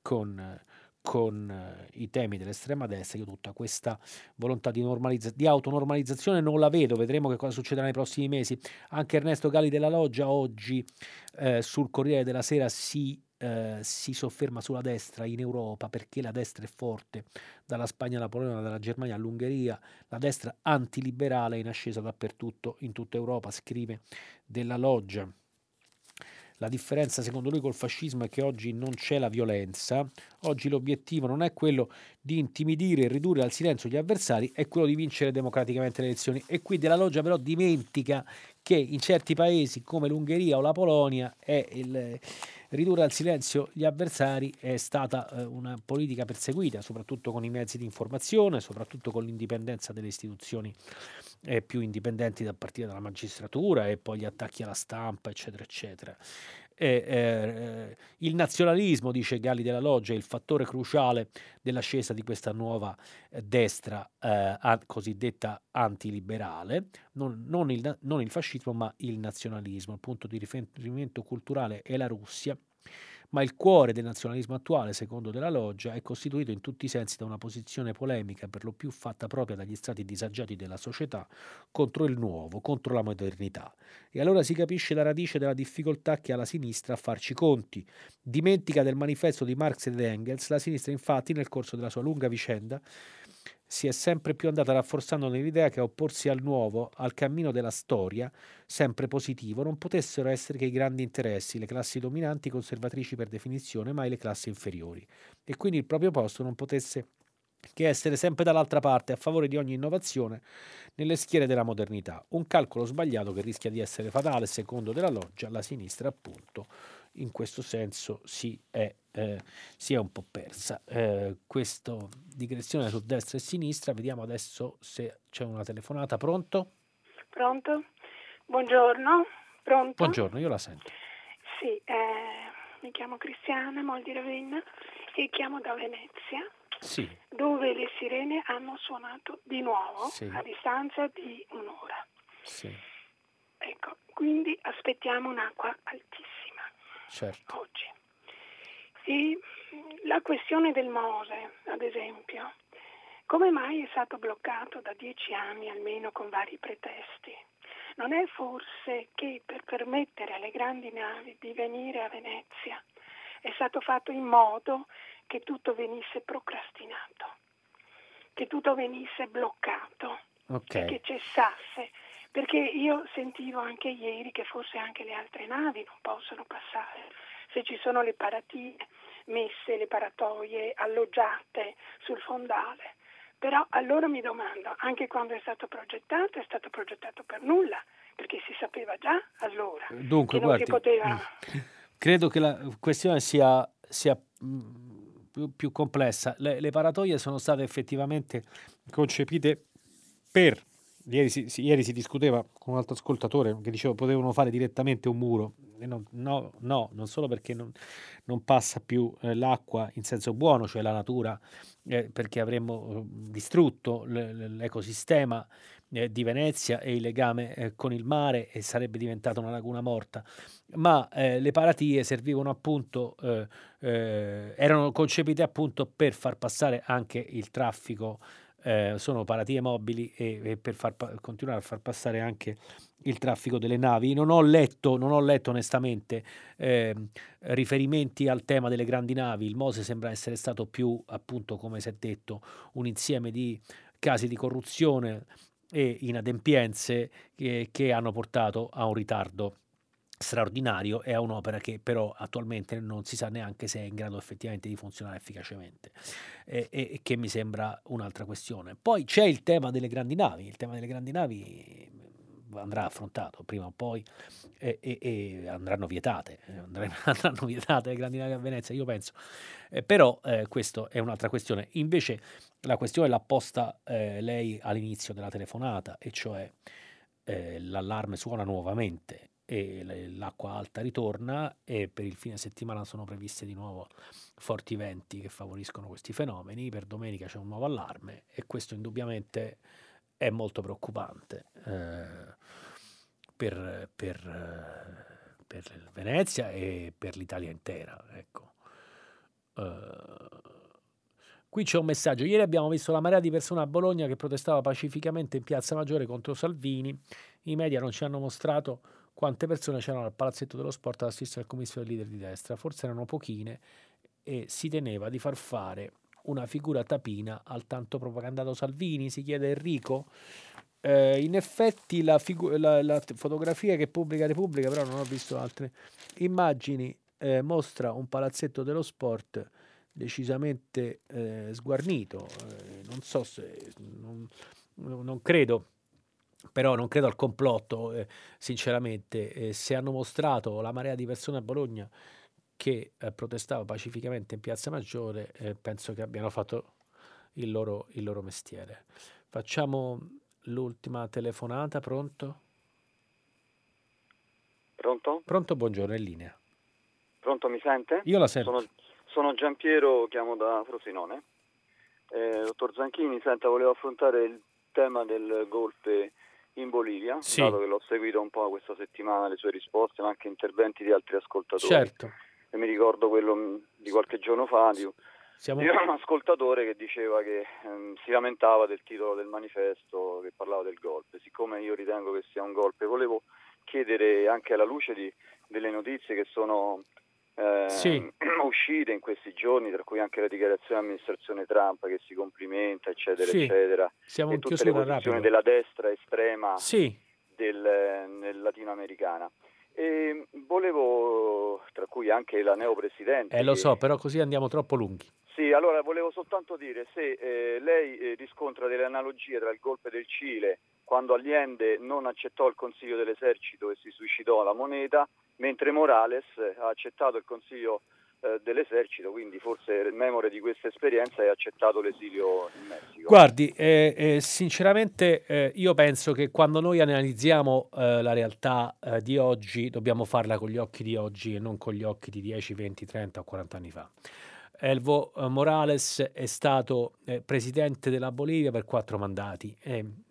con, con eh, i temi dell'estrema destra. Io tutta questa volontà di, normalizza- di autonormalizzazione non la vedo, vedremo che cosa succederà nei prossimi mesi. Anche Ernesto Gali della Loggia oggi eh, sul Corriere della Sera si eh, si sofferma sulla destra in Europa perché la destra è forte, dalla Spagna alla Polonia, dalla Germania all'Ungheria, la destra antiliberale è in ascesa dappertutto, in tutta Europa, scrive della Loggia. La differenza secondo lui col fascismo è che oggi non c'è la violenza, oggi l'obiettivo non è quello di intimidire e ridurre al silenzio gli avversari, è quello di vincere democraticamente le elezioni. E qui della Loggia però dimentica che in certi paesi come l'Ungheria o la Polonia è il ridurre al silenzio gli avversari è stata eh, una politica perseguita, soprattutto con i mezzi di informazione, soprattutto con l'indipendenza delle istituzioni eh, più indipendenti da partire dalla magistratura e poi gli attacchi alla stampa, eccetera, eccetera. Eh, eh, il nazionalismo, dice Galli della Loggia, è il fattore cruciale dell'ascesa di questa nuova eh, destra eh, cosiddetta antiliberale, non, non, il, non il fascismo ma il nazionalismo, il punto di riferimento culturale è la Russia, ma il cuore del nazionalismo attuale, secondo Della Loggia, è costituito in tutti i sensi da una posizione polemica, per lo più fatta propria dagli strati disagiati della società, contro il nuovo, contro la modernità. E allora si capisce la radice della difficoltà che ha la sinistra a farci conti. Dimentica del manifesto di Marx ed Engels, la sinistra infatti nel corso della sua lunga vicenda si è sempre più andata rafforzando nell'idea che opporsi al nuovo, al cammino della storia, sempre positivo, non potessero essere che i grandi interessi, le classi dominanti conservatrici per definizione, mai le classi inferiori, e quindi il proprio posto non potesse che essere sempre dall'altra parte a favore di ogni innovazione nelle schiere della modernità. Un calcolo sbagliato che rischia di essere fatale, secondo della loggia, la sinistra appunto in questo senso si è, eh, si è un po' persa. Eh, questo digressione su destra e sinistra, vediamo adesso se c'è una telefonata. Pronto? Pronto? Buongiorno. Pronto? Buongiorno, io la sento. Sì, eh, mi chiamo Cristiana Moldi Ravenna e chiamo da Venezia. Sì. Dove le sirene hanno suonato di nuovo sì. a distanza di un'ora. Sì. Ecco, quindi aspettiamo un'acqua altissima certo. oggi. E la questione del Mose, ad esempio, come mai è stato bloccato da dieci anni almeno con vari pretesti? Non è forse che per permettere alle grandi navi di venire a Venezia è stato fatto in modo che tutto venisse procrastinato, che tutto venisse bloccato, okay. che cessasse perché io sentivo anche ieri che forse anche le altre navi non possono passare, se ci sono le paratie messe, le paratoie alloggiate sul fondale. Però allora mi domando, anche quando è stato progettato, è stato progettato per nulla, perché si sapeva già allora Dunque, che non guardi, si poteva... Mm, credo che la questione sia, sia mm, più, più, complessa. Le, le paratoie sono state effettivamente concepite per Ieri si, ieri si, discuteva con un altro ascoltatore che diceva potevano fare direttamente un muro. No, no, no, non solo perché non, non passa più eh, l'acqua in senso buono, cioè la natura, eh, perché avremmo eh, distrutto l'ecosistema eh, di Venezia e il legame eh, con il mare e sarebbe diventata una laguna morta, ma eh, le paratie servivano appunto, erano concepite appunto per far passare anche il traffico eh, sono paratie mobili e, e per far, continuare a far passare anche il traffico delle navi. Non ho letto, non ho letto onestamente eh, riferimenti al tema delle grandi navi. Il Mose sembra essere stato più, appunto, come si è detto, un insieme di casi di corruzione e inadempienze che, che hanno portato a un ritardo straordinario è un'opera che però attualmente non si sa neanche se è in grado effettivamente di funzionare efficacemente e, e, che mi sembra un'altra questione. Poi c'è il tema delle grandi navi, il tema delle grandi navi andrà affrontato prima o poi e, e andranno vietate, andranno vietate le grandi navi a Venezia, io penso, eh, però eh, questa è un'altra questione. Invece la questione l'ha posta eh, lei all'inizio della telefonata e cioè eh, l'allarme suona nuovamente e l'acqua alta ritorna e per il fine settimana sono previste di nuovo forti venti che favoriscono questi fenomeni. Per domenica c'è un nuovo allarme e questo indubbiamente è molto preoccupante eh, per, per, per, Venezia e per l'Italia intera. Ecco. Uh, Qui c'è un messaggio. Ieri abbiamo visto la marea di persone a Bologna che protestava pacificamente in Piazza Maggiore contro Salvini. I media non ci hanno mostrato quante persone c'erano al Palazzetto dello Sport ad assistere al comizio del leader di destra. Forse erano pochine e si teneva di far fare una figura tapina al tanto propagandato Salvini, si chiede Enrico. Eh, in effetti la, figu- la, la, fotografia che pubblica Repubblica, però non ho visto altre immagini, eh, mostra un palazzetto dello sport decisamente eh, sguarnito. Eh, non so se... Non, non credo però non credo al complotto, eh, sinceramente. Eh, se hanno mostrato la marea di persone a Bologna che eh, protestava pacificamente in Piazza Maggiore, eh, penso che abbiano fatto il loro, il loro mestiere. Facciamo l'ultima telefonata, pronto? Pronto? Pronto, buongiorno, in linea. Pronto, mi sente? Io la sento. Sono, sono Giampiero, chiamo da Frosinone. Eh, dottor Zanchini, senta, volevo affrontare il tema del golpe in Bolivia, sì. dato che l'ho seguito un po' questa settimana, le sue risposte, ma anche interventi di altri ascoltatori. Certo. e mi ricordo quello di qualche giorno fa di, Siamo... di un ascoltatore che diceva che ehm, si lamentava del titolo del manifesto che parlava del golpe. Siccome io ritengo che sia un golpe, volevo chiedere anche alla luce di, delle notizie che sono eh, sì. uscite in questi giorni, tra cui anche la dichiarazione dell'amministrazione Trump che si complimenta, eccetera, sì. eccetera, Siamo e tutte le posizioni della destra estrema sì. del, latinoamericana. E volevo, tra cui anche la neopresidente. Eh, lo so, però così andiamo troppo lunghi. Sì, allora volevo soltanto dire se eh, lei eh, riscontra delle analogie tra il golpe del Cile, quando Allende non accettò il consiglio dell'esercito e si suicidò alla moneta, mentre Morales ha accettato il consiglio eh, dell'esercito, quindi forse memore di questa esperienza ha accettato l'esilio in Messico. Guardi, eh, eh, sinceramente eh, io penso che quando noi analizziamo eh, la realtà eh, di oggi dobbiamo farla con gli occhi di oggi e non con gli occhi di 10, 20, 30 o 40 anni fa. Evo Morales è stato presidente della Bolivia per quattro mandati,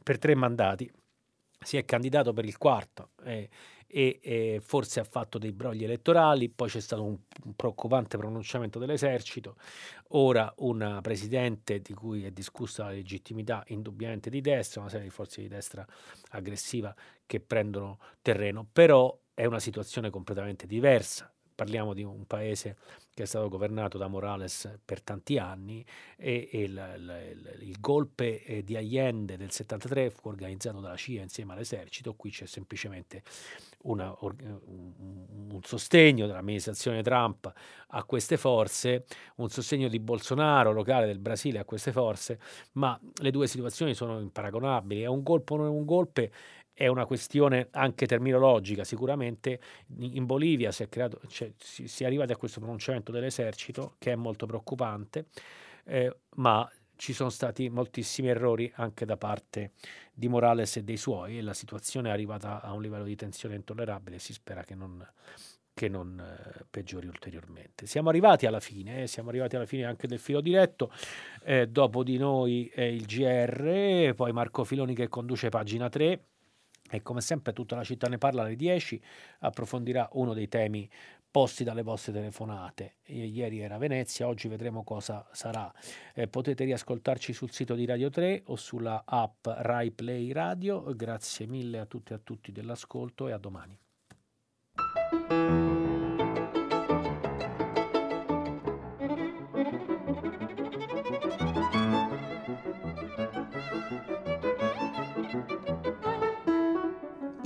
per tre mandati, si è candidato per il quarto e, e, forse ha fatto dei brogli elettorali, poi c'è stato un, un, preoccupante pronunciamento dell'esercito, ora una presidente di cui è discussa la legittimità indubbiamente di destra, una serie di forze di destra aggressiva che prendono terreno, però è una situazione completamente diversa. Parliamo di un paese che è stato governato da Morales per tanti anni e, e il, il, il, golpe eh, di Allende del 73 fu organizzato dalla CIA insieme all'esercito, qui c'è semplicemente una, un, sostegno dell'amministrazione Trump a queste forze, un sostegno di Bolsonaro locale del Brasile a queste forze, ma le due situazioni sono imparagonabili, è un golpe o non è un golpe è una questione anche terminologica, sicuramente. In Bolivia si è, creato, cioè, si è arrivati a questo pronunciamento dell'esercito che è molto preoccupante, eh, ma ci sono stati moltissimi errori anche da parte di Morales e dei suoi e la situazione è arrivata a un livello di tensione intollerabile si spera che non, che non eh, peggiori ulteriormente. Siamo arrivati alla fine, eh, siamo arrivati alla fine anche del filo diretto, eh, dopo di noi il GR, poi Marco Filoni che conduce pagina 3 e come sempre tutta la città ne parla alle 10, approfondirà uno dei temi posti dalle vostre telefonate. Ieri era Venezia, oggi vedremo cosa sarà. Eh, potete riascoltarci sul sito di Radio 3 o sulla app Rai Play Radio. Grazie mille a tutti e a tutti dell'ascolto e a domani.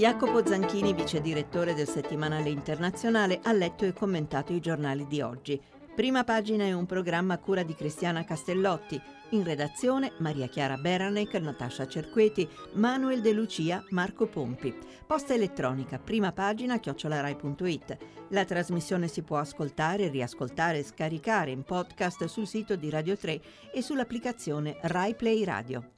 Jacopo Zanchini, vice direttore del settimanale internazionale, ha letto e commentato i giornali di oggi. Prima pagina è un programma a cura di Cristiana Castellotti. In redazione Maria Chiara Beranec, Natascia Cerqueti, Manuel De Lucia, Marco Pompi. Posta elettronica, prima pagina chiocciolarai.it. La trasmissione si può ascoltare, riascoltare e scaricare in podcast sul sito di Radio 3 e sull'applicazione Rai Play Radio.